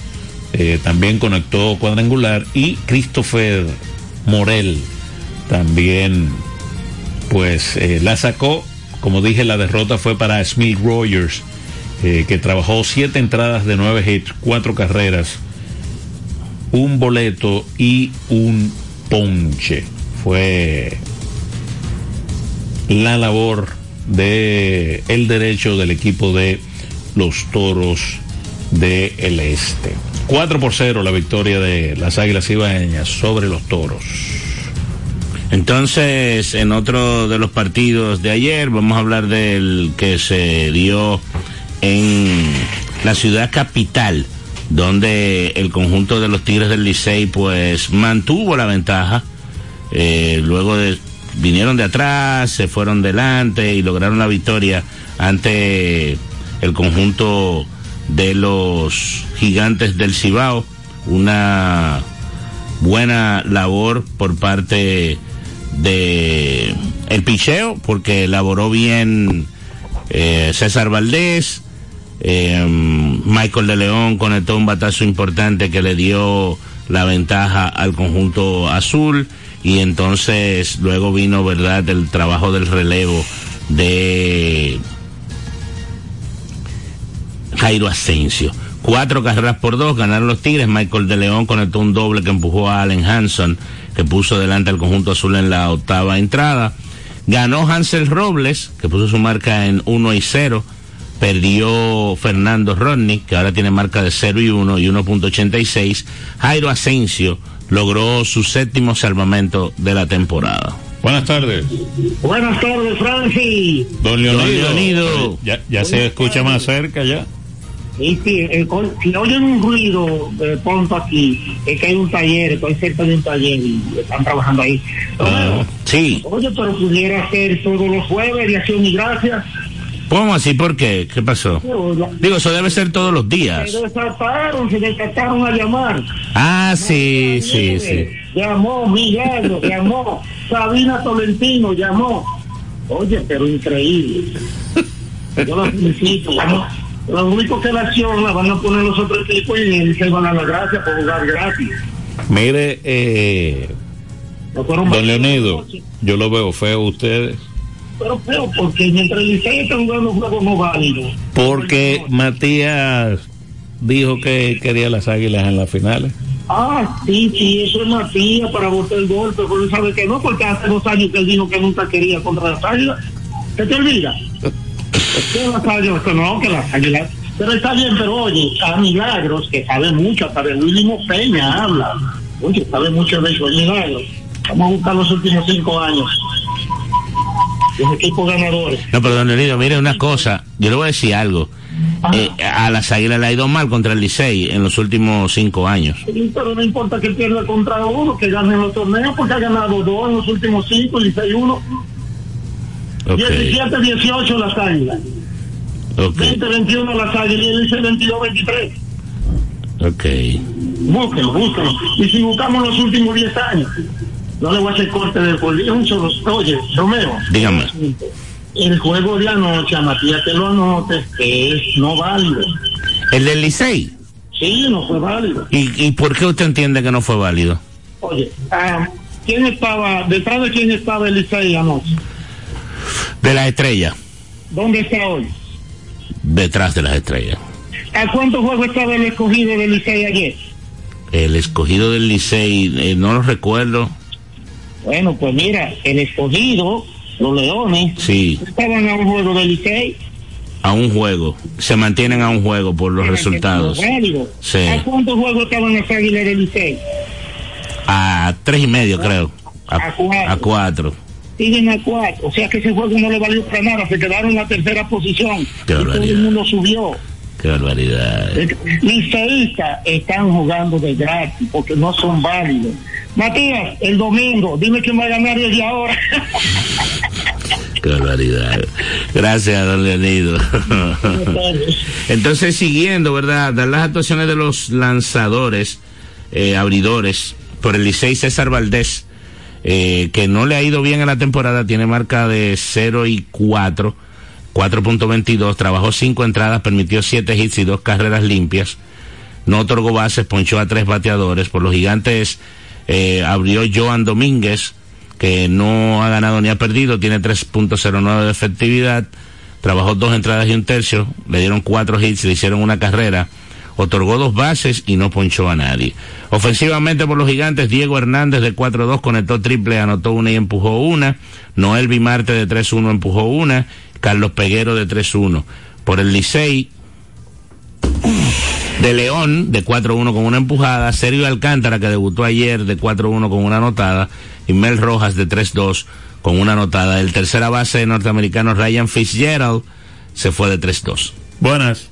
eh, también conectó cuadrangular. Y Christopher Morel también, pues eh, la sacó. Como dije, la derrota fue para Smith Rogers, eh, que trabajó siete entradas de nueve hits, cuatro carreras, un boleto y un ponche. Fue la labor de el derecho del equipo de los toros del el este. 4 por 0 la victoria de las águilas ibaeñas sobre los toros entonces en otro de los partidos de ayer vamos a hablar del que se dio en la ciudad capital, donde el conjunto de los Tigres del Licey pues mantuvo la ventaja. Eh, luego de, vinieron de atrás, se fueron delante y lograron la victoria ante el conjunto de los gigantes del Cibao. Una buena labor por parte de el picheo, porque elaboró bien eh, César Valdés. Eh, Michael de León conectó un batazo importante que le dio la ventaja al conjunto azul y entonces luego vino, ¿verdad?, el trabajo del relevo de Jairo Asensio. Cuatro carreras por dos, ganaron los Tigres. Michael de León conectó un doble que empujó a Allen Hanson, que puso delante al conjunto azul en la octava entrada. Ganó Hansel Robles, que puso su marca en 1 y 0. Perdió Fernando Rodney, que ahora tiene marca de 0 y 1 y 1.86. Jairo Asensio logró su séptimo salvamento de la temporada. Buenas tardes. Buenas tardes, Francis. Don Leonido. Don Leonido. Ya, ya se escucha más cerca ya. Sí, eh, con- si oyen un ruido de pronto aquí, es que hay un taller, estoy cerca de un taller y están trabajando ahí. Sí. Oye, pero pudiera ser todos los jueves de acción y gracias. ¿Cómo así? ¿Por qué? ¿Qué pasó? Digo, eso debe ser todos los días. Se desataron, se desataron a llamar. Ah, sí, sí, sí. Llamó Milagro, llamó Sabina Tolentino, llamó. Oye, pero increíble. Yo la felicito. ¿no? Lo único que la acción la van a poner los otros equipos y se van a dar gracias por jugar gratis. Mire, eh, don Leonido, yo lo veo feo ustedes. Pero feo, porque mientras el Licey está jugando juegos no válidos. Porque Matías dijo que quería las águilas en las finales. Ah, sí, sí, eso es Matías para botar el golpe, pero él sabe que no, porque hace dos años que él dijo que nunca quería contra las águilas. ¿Se te olvida? que las águilas, que no, que las águilas. Pero está bien, pero oye, a Milagros, que sabe mucho, hasta de Willy Peña habla. Oye, sabe mucho de eso, Milagros. Vamos a buscar los últimos cinco años. Los equipos ganadores. No, pero don Leonido, mire una cosa, yo le voy a decir algo. Eh, a las águilas le ha ido mal contra el Licey en los últimos cinco años. Pero no importa que pierda contra uno, que gane los torneos, porque ha ganado dos en los últimos cinco, y seis uno. Ok, 17, 18 las águilas. ok, 20, 21 las águilas y dice 22, 23. ok. Búsquenlo, búsquenlo. Y si buscamos los últimos 10 años, no le voy a hacer corte de por un solo. Oye, Romeo. Dígame. El juego de anoche, a Matías que lo anotes, que es no válido. ¿El del Licey? Sí, no fue válido. ¿Y, ¿Y por qué usted entiende que no fue válido? Oye, ah, ¿quién estaba, detrás de quién estaba el Licey anoche? De las estrellas, ¿Dónde está hoy? detrás de las estrellas. ¿A cuántos juegos estaba el escogido del Licey ayer? El escogido del Licey, eh, no lo recuerdo. Bueno, pues mira, el escogido, los leones, Sí, estaban a un juego del Licey. a un juego. Se mantienen a un juego por los resultados. Sí. ¿A cuántos juegos estaban las águilas del Licey? A tres y medio, creo. A, A cuatro. a cuatro. Siguen a cuatro. O sea que ese juego no le valió para nada. Se quedaron en la tercera posición. Qué Y todo el mundo subió. Qué barbaridad. Liceístas están jugando de gratis porque no son válidos. Matías, el domingo, dime quién va a ganar desde ahora. Qué barbaridad. Gracias, don Leonido. Entonces, siguiendo, ¿verdad? Dar las actuaciones de los lanzadores, eh, abridores, por el Licey César Valdés, eh, que no le ha ido bien en la temporada, tiene marca de 0 y 4, 4.22, trabajó 5 entradas, permitió 7 hits y 2 carreras limpias, no otorgó bases, ponchó a 3 bateadores, por los gigantes eh, abrió Joan Domínguez, que no ha ganado ni ha perdido, tiene 3.09 de efectividad, trabajó dos entradas y un tercio, le dieron cuatro hits, le hicieron una carrera, otorgó dos bases y no ponchó a nadie. Ofensivamente por los gigantes, Diego Hernández de 4-2 conectó triple, anotó una y empujó una, Noel Bimarte de 3-1 empujó una, Carlos Peguero de 3-1. Por el Licey, de León de 4-1 con una empujada, Sergio Alcántara que debutó ayer de 4-1 con una anotada y Mel Rojas de 3-2 con una anotada. El tercera base norteamericano Ryan Fitzgerald se fue de 3-2. Buenas.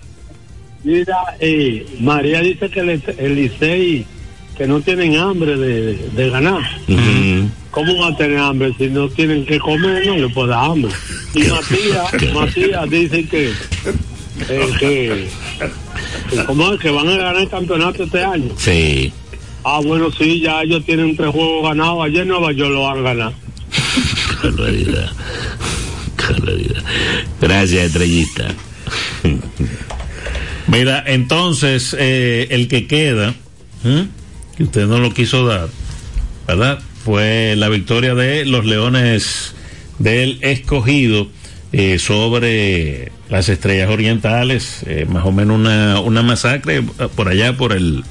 Mira, eh, María dice que el, el Licey que no tienen hambre de, de ganar. ¿Cómo van a tener hambre si no tienen que comer? No le puede dar hambre. Y Matías, Matías dice que, eh, que, que, ¿cómo es? que van a ganar el campeonato este año. Sí. Ah, bueno, sí, ya ellos tienen tres juegos ganados. Ayer Nueva York lo van a ganar. Gracias, estrellita. Mira, entonces, eh, el que queda, ¿m? que usted no lo quiso dar, ¿verdad? Fue la victoria de los Leones del Escogido eh, sobre las Estrellas Orientales, eh, más o menos una, una masacre por allá por el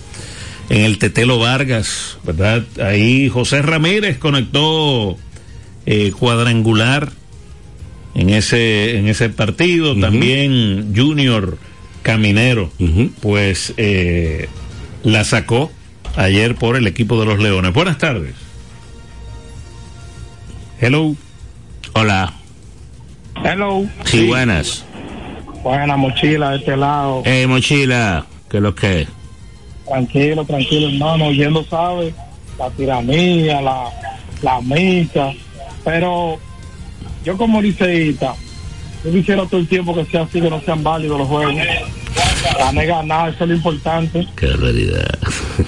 en el Tetelo Vargas, ¿verdad? Ahí José Ramírez conectó eh, cuadrangular en ese en ese partido, también Junior Caminero, pues eh, la sacó ayer por el equipo de los Leones. Buenas tardes. Hello. Hola. Hello. Sí, buenas. Buena mochila de este lado. Eh, mochila, ¿qué es lo que? Tranquilo, tranquilo, hermano. Oyendo, sabe, la tiranía, la, la mica. Pero yo como liceísta, yo quisiera todo el tiempo que sea así, que no sean válidos los juegos. Gane ganar, eso es lo importante. Qué realidad.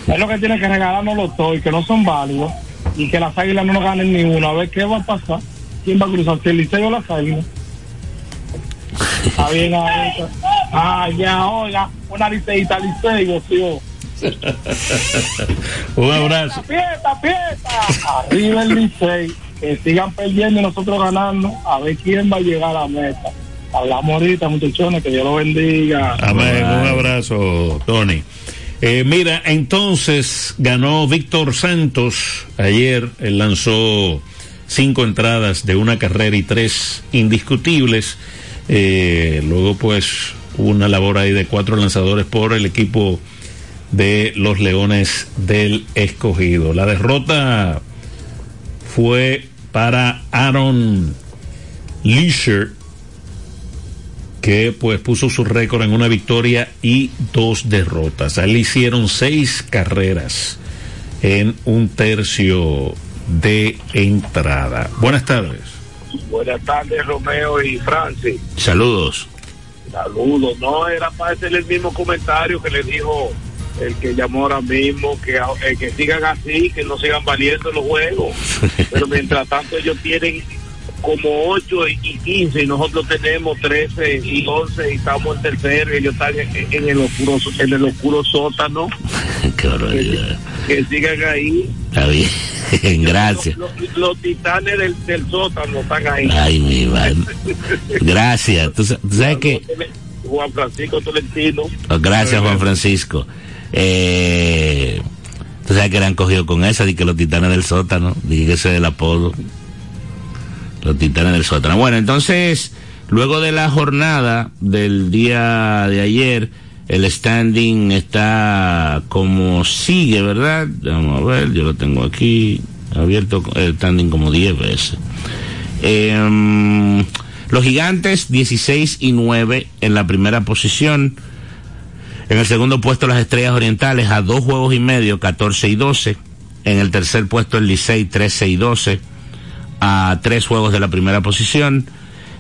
Es lo que tiene que regalarnos los toys, que no son válidos, y que las águilas no nos ganen ni uno. A ver qué va a pasar. ¿Quién va a cruzar? ¿Si el liceo o las águilas? Está bien, ahorita. Ah, ya, oiga, una liceíta, liceo, tío. Un abrazo. Fiesta, fiesta. Arriba el licey. Que sigan perdiendo y nosotros ganando. A ver quién va a llegar a la meta. Hablamos ahorita, muchachones, que Dios lo bendiga. Amén. Un abrazo, Tony. Eh, mira, entonces ganó Víctor Santos ayer. Él lanzó cinco entradas de una carrera y tres indiscutibles. Eh, luego, pues, una labor ahí de cuatro lanzadores por el equipo de los Leones del Escogido. La derrota fue para Aaron Leisure, que pues puso su récord en una victoria y dos derrotas. A él le hicieron seis carreras en un tercio de entrada. Buenas tardes. Buenas tardes, Romeo y Francis. Saludos. Saludos. No, era para hacerle el mismo comentario que le dijo el que llamó ahora mismo, que, eh, que sigan así, que no sigan valiendo los juegos. Pero mientras tanto ellos tienen como 8 y 15 y nosotros tenemos 13 y 11 y estamos en tercero y ellos están en, en el oscuro en el oscuro sótano. Que, que sigan ahí. Está bien. Gracias. Los, los, los titanes del, del, sótano están ahí. Ay, mi madre. Gracias. ¿Tú, tú sabes que... Juan Francisco Tolentino. Oh, gracias, Juan Francisco. Eh, tú sabes que le han cogido con esa, de que los titanes del sótano, dije que ese es el apodo. Los titanes del sótano. Bueno, entonces, luego de la jornada del día de ayer, el standing está como sigue, ¿verdad? Vamos a ver, yo lo tengo aquí abierto el standing como 10 veces. Eh, los gigantes 16 y 9 en la primera posición. En el segundo puesto las estrellas orientales a dos juegos y medio, 14 y 12. En el tercer puesto el Licey 13 y 12 a tres juegos de la primera posición.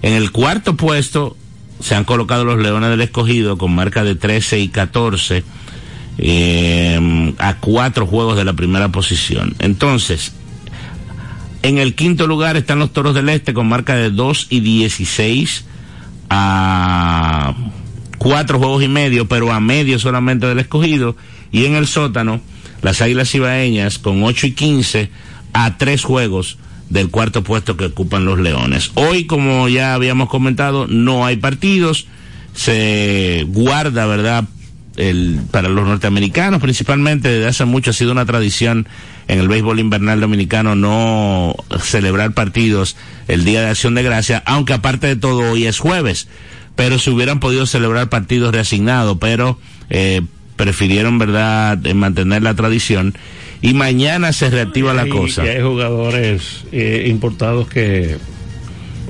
En el cuarto puesto se han colocado los Leones del Escogido con marca de 13 y 14 eh, a cuatro juegos de la primera posición. Entonces, en el quinto lugar están los Toros del Este con marca de 2 y 16 a cuatro juegos y medio, pero a medio solamente del escogido. Y en el sótano, las Águilas Ibaeñas con 8 y 15 a tres juegos del cuarto puesto que ocupan los Leones. Hoy, como ya habíamos comentado, no hay partidos. Se guarda, ¿verdad? El, para los norteamericanos principalmente desde hace mucho ha sido una tradición en el béisbol invernal dominicano no celebrar partidos el día de acción de gracia, aunque aparte de todo hoy es jueves, pero si hubieran podido celebrar partidos reasignados, pero eh, prefirieron verdad mantener la tradición y mañana se reactiva la cosa. Y hay jugadores eh, importados que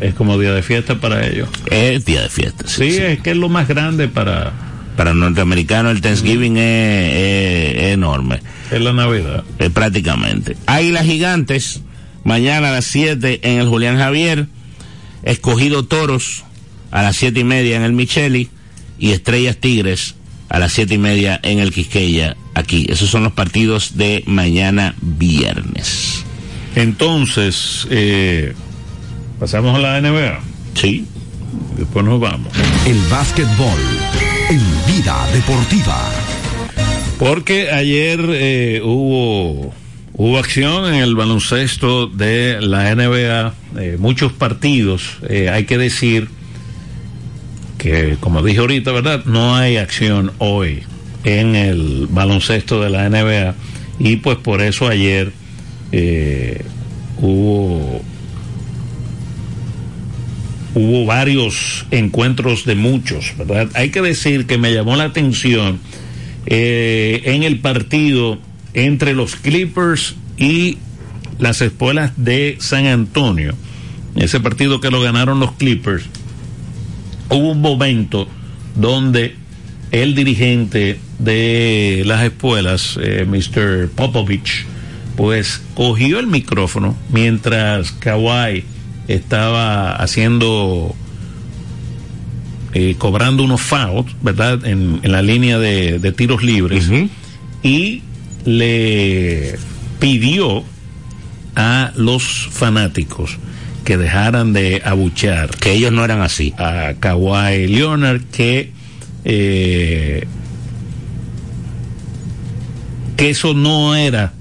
es como día de fiesta para ellos. Es día de fiesta. Sí, es que es lo más grande para... Para el norteamericano el Thanksgiving es, es- es enorme. Es la Navidad. Eh, prácticamente. Águilas Gigantes, mañana a las 7 en el Julián Javier. Escogido Toros a las 7 y media en el Micheli. Y Estrellas Tigres a las 7 y media en el Quisqueya, aquí. Esos son los partidos de mañana viernes. Entonces, eh, pasamos a la NBA. Sí. Después nos vamos. El básquetbol en vida deportiva. Porque ayer eh, hubo, hubo acción en el baloncesto de la NBA, eh, muchos partidos. Eh, hay que decir que, como dije ahorita, ¿verdad? No hay acción hoy en el baloncesto de la NBA. Y pues por eso ayer eh, hubo hubo varios encuentros de muchos, ¿verdad? Hay que decir que me llamó la atención eh, en el partido entre los Clippers y las espuelas de San Antonio, ese partido que lo ganaron los Clippers, hubo un momento donde el dirigente de las espuelas, eh, Mr. Popovich, pues cogió el micrófono mientras Kawhi estaba haciendo eh, cobrando unos fouls, ¿verdad? En, en la línea de, de tiros libres. Y le pidió a los fanáticos que dejaran de abuchear. Que ellos no eran así. A Kawhi Leonard, que, eh, que eso no era.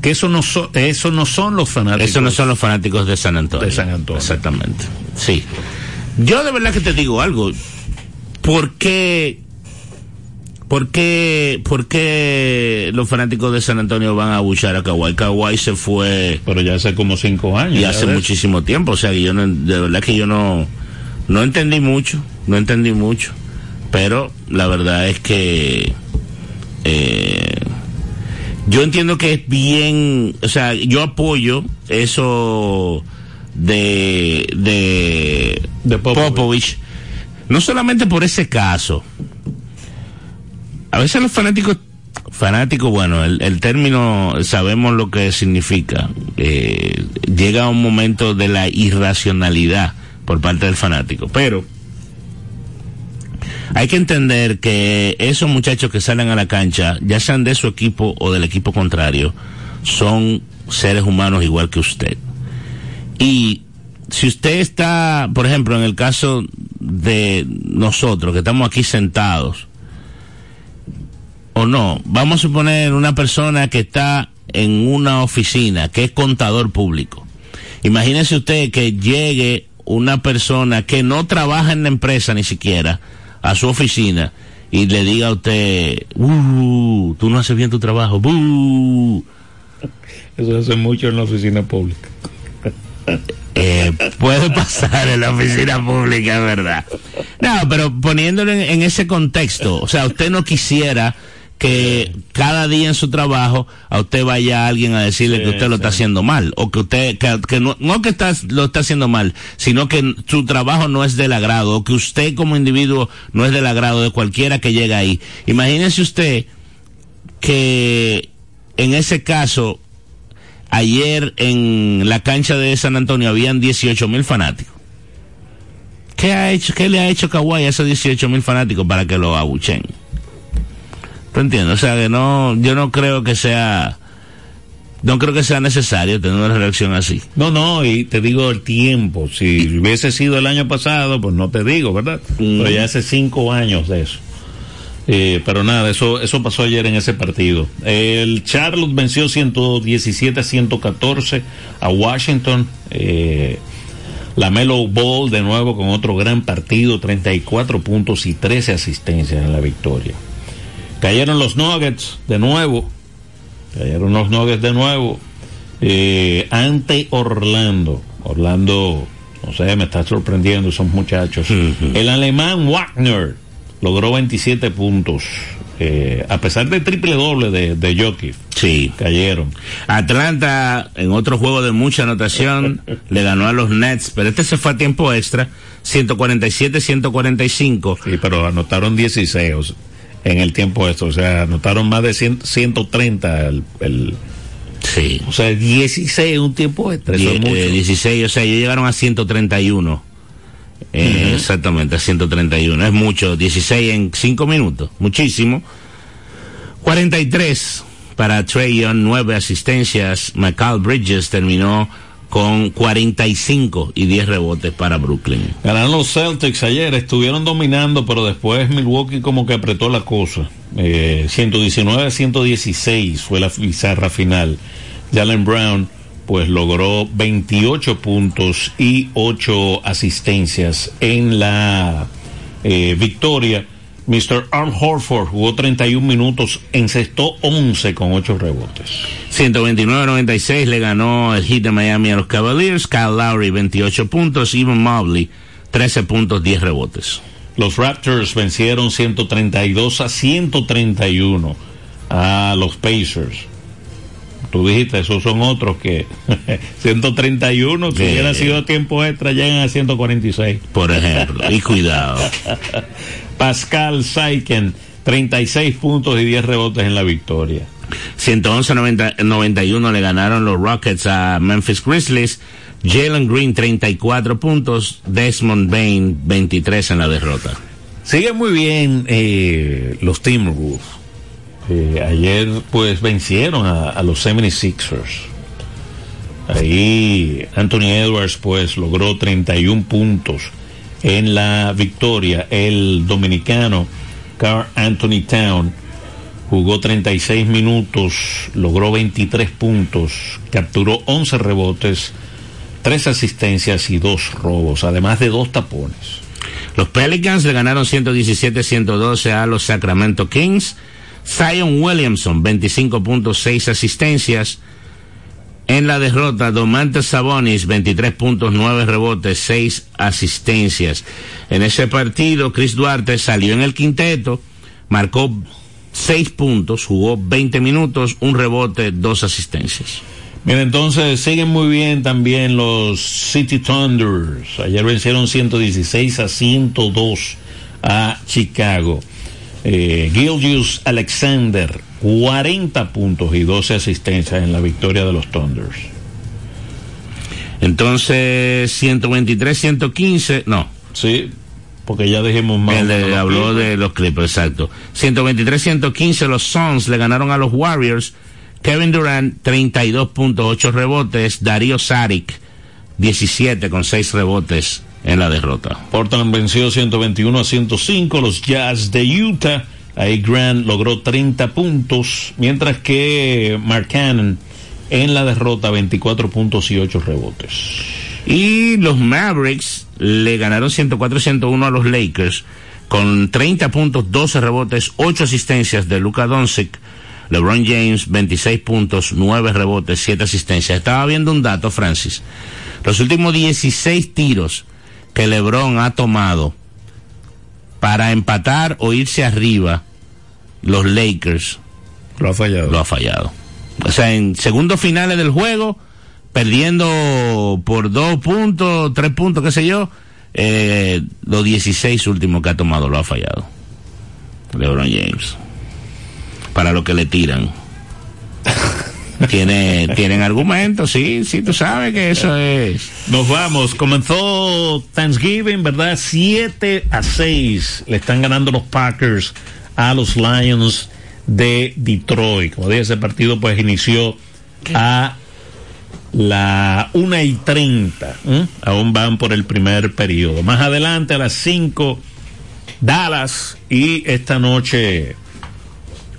Que eso no, so- eso no son los fanáticos. Esos no son los fanáticos de San Antonio. De San Antonio. Exactamente. Sí. Yo de verdad que te digo algo. ¿Por qué, por qué, por qué los fanáticos de San Antonio van a abuchar a Kawhi? Kawhi se fue. Pero ya hace como cinco años. Y hace eso. muchísimo tiempo. O sea, que yo no, de verdad que yo no, no entendí mucho. No entendí mucho. Pero la verdad es que, eh, yo entiendo que es bien, o sea, yo apoyo eso de, de, Popovich. no solamente por ese caso. A veces los fanáticos, fanáticos, bueno, el, el término sabemos lo que significa. Eh, llega un momento de la irracionalidad por parte del fanático, pero hay que entender que esos muchachos que salen a la cancha, ya sean de su equipo o del equipo contrario, son seres humanos igual que usted. Y si usted está, por ejemplo, en el caso de nosotros, que estamos aquí sentados, o no, vamos a suponer una persona que está en una oficina, que es contador público. Imagínese usted que llegue una persona que no trabaja en la empresa ni siquiera a su oficina y le diga a usted, uh, tú no haces bien tu trabajo, buh". Eso hace mucho en la oficina pública. Eh, puede pasar en la oficina pública, verdad. No, pero poniéndolo en, en ese contexto, o sea, usted no quisiera que cada día en su trabajo a usted vaya alguien a decirle que usted lo está haciendo mal o que usted que, que no, no que está, lo está haciendo mal sino que su trabajo no es del agrado o que usted como individuo no es del agrado de cualquiera que llega ahí imagínese usted que en ese caso ayer en la cancha de San Antonio habían 18 mil fanáticos. ¿Qué ha hecho, qué le ha hecho Kawhi a esos 18 mil fanáticos para que lo abuchen? ¿Tú entiendes? O sea que no, yo no creo que sea, no creo que sea necesario tener una reacción así. No, no, y te digo el tiempo. Si hubiese sido el año pasado, pues no te digo, ¿verdad? Pero ya hace cinco años de eso. Eh, pero nada, eso, eso pasó ayer en ese partido. El Charlotte venció 117 a 114 a Washington. Eh, la Melo Ball de nuevo con otro gran partido, 34 puntos y 13 asistencias en la victoria. Cayeron los Nuggets de nuevo. Cayeron los Nuggets de nuevo. eh, ante Orlando. Orlando, no sé, me está sorprendiendo esos muchachos. El alemán Wagner logró 27 puntos. eh, a pesar del triple doble de, de Jokic. Sí. Cayeron. Atlanta, en otro juego de mucha anotación, le ganó a los Nets, pero este se fue a tiempo extra, 147-145. Sí, pero anotaron 16 o sea, en el tiempo extra, o sea, anotaron más de 100, 130 el, el Sí. o sea, 16 un tiempo extra. Die- eh, 16, o sea, ellos llegaron a 131. Eh, Ujú. Exactamente, a 131. Es mucho, 16 en 5 minutos, muchísimo. 43 para Trey Young, 9 asistencias. McCall Bridges terminó con 45 y 10 rebotes para Brooklyn. Ganaron los Celtics ayer, estuvieron dominando, pero después Milwaukee como que apretó la cosa. Eh, 119 a 116 fue la pizarra final. Jalen Brown pues logró 28 puntos y 8 asistencias en la eh, victoria. Mr. Al Horford jugó 31 minutos, encestó 11 con 8 rebotes. 129-96 le ganó el hit de Miami a los Cavaliers. Kyle Lowry 28 puntos. Evan Mobley 13 puntos, 10 rebotes. Los Raptors vencieron 132 a 131 a los Pacers. Tú dijiste, esos son otros que 131, si hubiera sido tiempo extra, llegan a 146. Por ejemplo, y cuidado. Pascal Saiken, 36 puntos y 10 rebotes en la victoria. 111-91 le ganaron los Rockets a Memphis Grizzlies. Jalen Green 34 puntos. Desmond Bain 23 en la derrota. Siguen muy bien eh, los Timberwolves. Eh, ayer pues vencieron a, a los 76ers. Ahí Anthony Edwards pues logró 31 puntos en la victoria. El dominicano Carl Anthony Town jugó 36 minutos, logró 23 puntos, capturó 11 rebotes, 3 asistencias y 2 robos, además de 2 tapones. Los Pelicans le ganaron 117-112 a los Sacramento Kings. Zion Williamson 25.6 asistencias. En la derrota, Domantas Sabonis 23 puntos, 9 rebotes, 6 asistencias. En ese partido, Chris Duarte salió en el quinteto, marcó 6 puntos, jugó 20 minutos, un rebote, 2 asistencias. Mira, entonces siguen muy bien también los City Thunders. Ayer vencieron 116 a 102 a Chicago. Eh, Alexander, 40 puntos y 12 asistencias en la victoria de los Thunders. Entonces, 123, 115, no. Sí, porque ya dijimos más. Él le habló de los Clippers, exacto. 123-115 los Suns le ganaron a los Warriors. Kevin Durant 32.8 rebotes. Darío Saric 17 con 6 rebotes en la derrota. Portland venció 121 a 105 los Jazz de Utah. Ahí Grant logró 30 puntos, mientras que Mark Cannon en la derrota 24 puntos y 8 rebotes. Y los Mavericks le ganaron 104-101 a los Lakers con 30 puntos, 12 rebotes, 8 asistencias de Luka Doncic. LeBron James 26 puntos, 9 rebotes, 7 asistencias. Estaba viendo un dato, Francis. Los últimos 16 tiros que LeBron ha tomado para empatar o irse arriba los Lakers lo ha fallado. Lo ha fallado. O sea, en segundos finales del juego, perdiendo por dos puntos, tres puntos, qué sé yo, eh, los 16 últimos que ha tomado lo ha fallado. LeBron James. Para lo que le tiran. Tiene, tienen argumentos, sí, sí, tú sabes que eso es. Nos vamos, comenzó Thanksgiving, ¿verdad? 7 a 6 le están ganando los Packers a los Lions de Detroit. Como dije, ese partido pues inició a la 1 y 30. ¿eh? Aún van por el primer periodo. Más adelante a las 5, Dallas y esta noche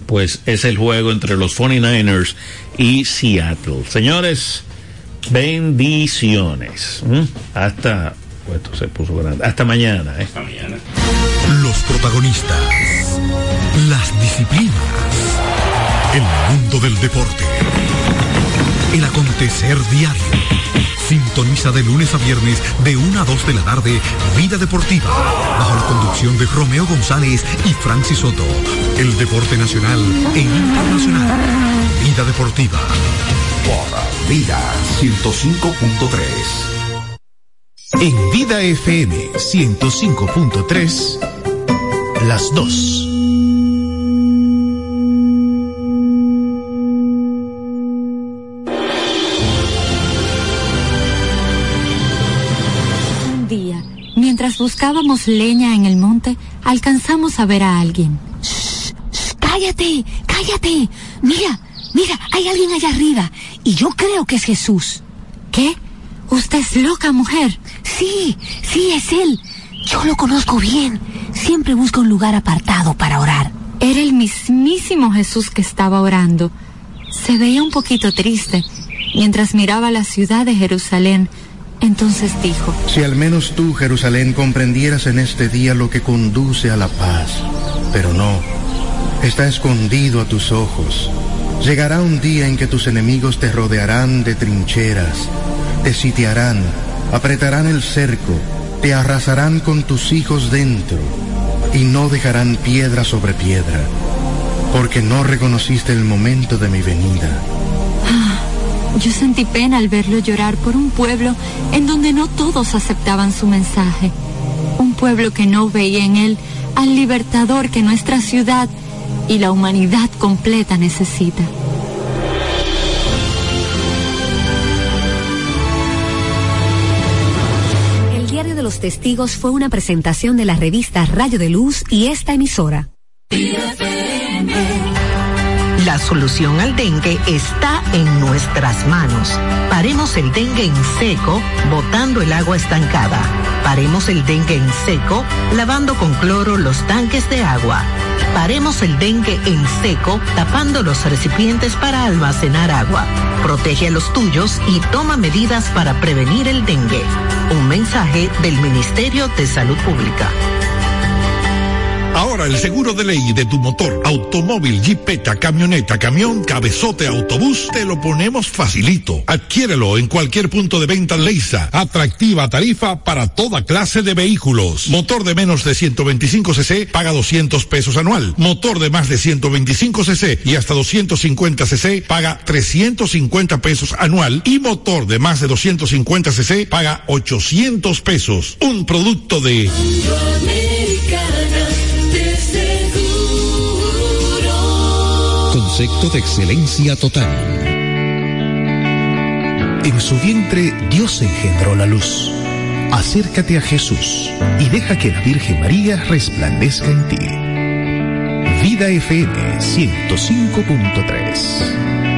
pues es el juego entre los 49ers y Seattle. Señores, bendiciones. ¿Mm? Hasta, pues, esto se puso grande. Hasta mañana. ¿eh? Hasta mañana. Los protagonistas, las disciplinas, el mundo del deporte, el acontecer diario. Sintoniza de lunes a viernes de 1 a 2 de la tarde Vida Deportiva, bajo la conducción de Romeo González y Francis Soto. El deporte nacional e internacional. Vida Deportiva. Por Vida 105.3. En Vida FM 105.3, las 2 mientras buscábamos leña en el monte, alcanzamos a ver a alguien. Shh, shh, cállate, cállate. Mira, mira, hay alguien allá arriba y yo creo que es Jesús. ¿Qué? Usted es loca, mujer. Sí, sí, es él. Yo lo conozco bien. Siempre busca un lugar apartado para orar. Era el mismísimo Jesús que estaba orando. Se veía un poquito triste mientras miraba la ciudad de Jerusalén. Entonces dijo, Si al menos tú, Jerusalén, comprendieras en este día lo que conduce a la paz. Pero no, está escondido a tus ojos. Llegará un día en que tus enemigos te rodearán de trincheras, te sitiarán, apretarán el cerco, te arrasarán con tus hijos dentro, y no dejarán piedra sobre piedra, porque no reconociste el momento de mi venida. "Ah, yo sentí pena al verlo llorar por un pueblo en donde no todos aceptaban su mensaje. Un pueblo que no veía en él al libertador que nuestra ciudad y la humanidad completa necesita. El Diario de los Testigos fue una presentación de la revista Rayo de Luz y esta emisora. La solución al dengue está en nuestras manos. Paremos el dengue en seco, botando el agua estancada. Paremos el dengue en seco, lavando con cloro los tanques de agua. Paremos el dengue en seco, tapando los recipientes para almacenar agua. Protege a los tuyos y toma medidas para prevenir el dengue. Un mensaje del Ministerio de Salud Pública. Ahora el seguro de ley de tu motor, automóvil, jipeta, camioneta, camión, cabezote, autobús, te lo ponemos facilito. Adquiérelo en cualquier punto de venta Leisa. Atractiva tarifa para toda clase de vehículos. Motor de menos de 125 cc paga 200 pesos anual. Motor de más de 125 cc y hasta 250 cc paga 350 pesos anual. Y motor de más de 250 cc paga 800 pesos. Un producto de... Concepto de excelencia total. En su vientre Dios engendró la luz. Acércate a Jesús y deja que la Virgen María resplandezca en ti. Vida FM 105.3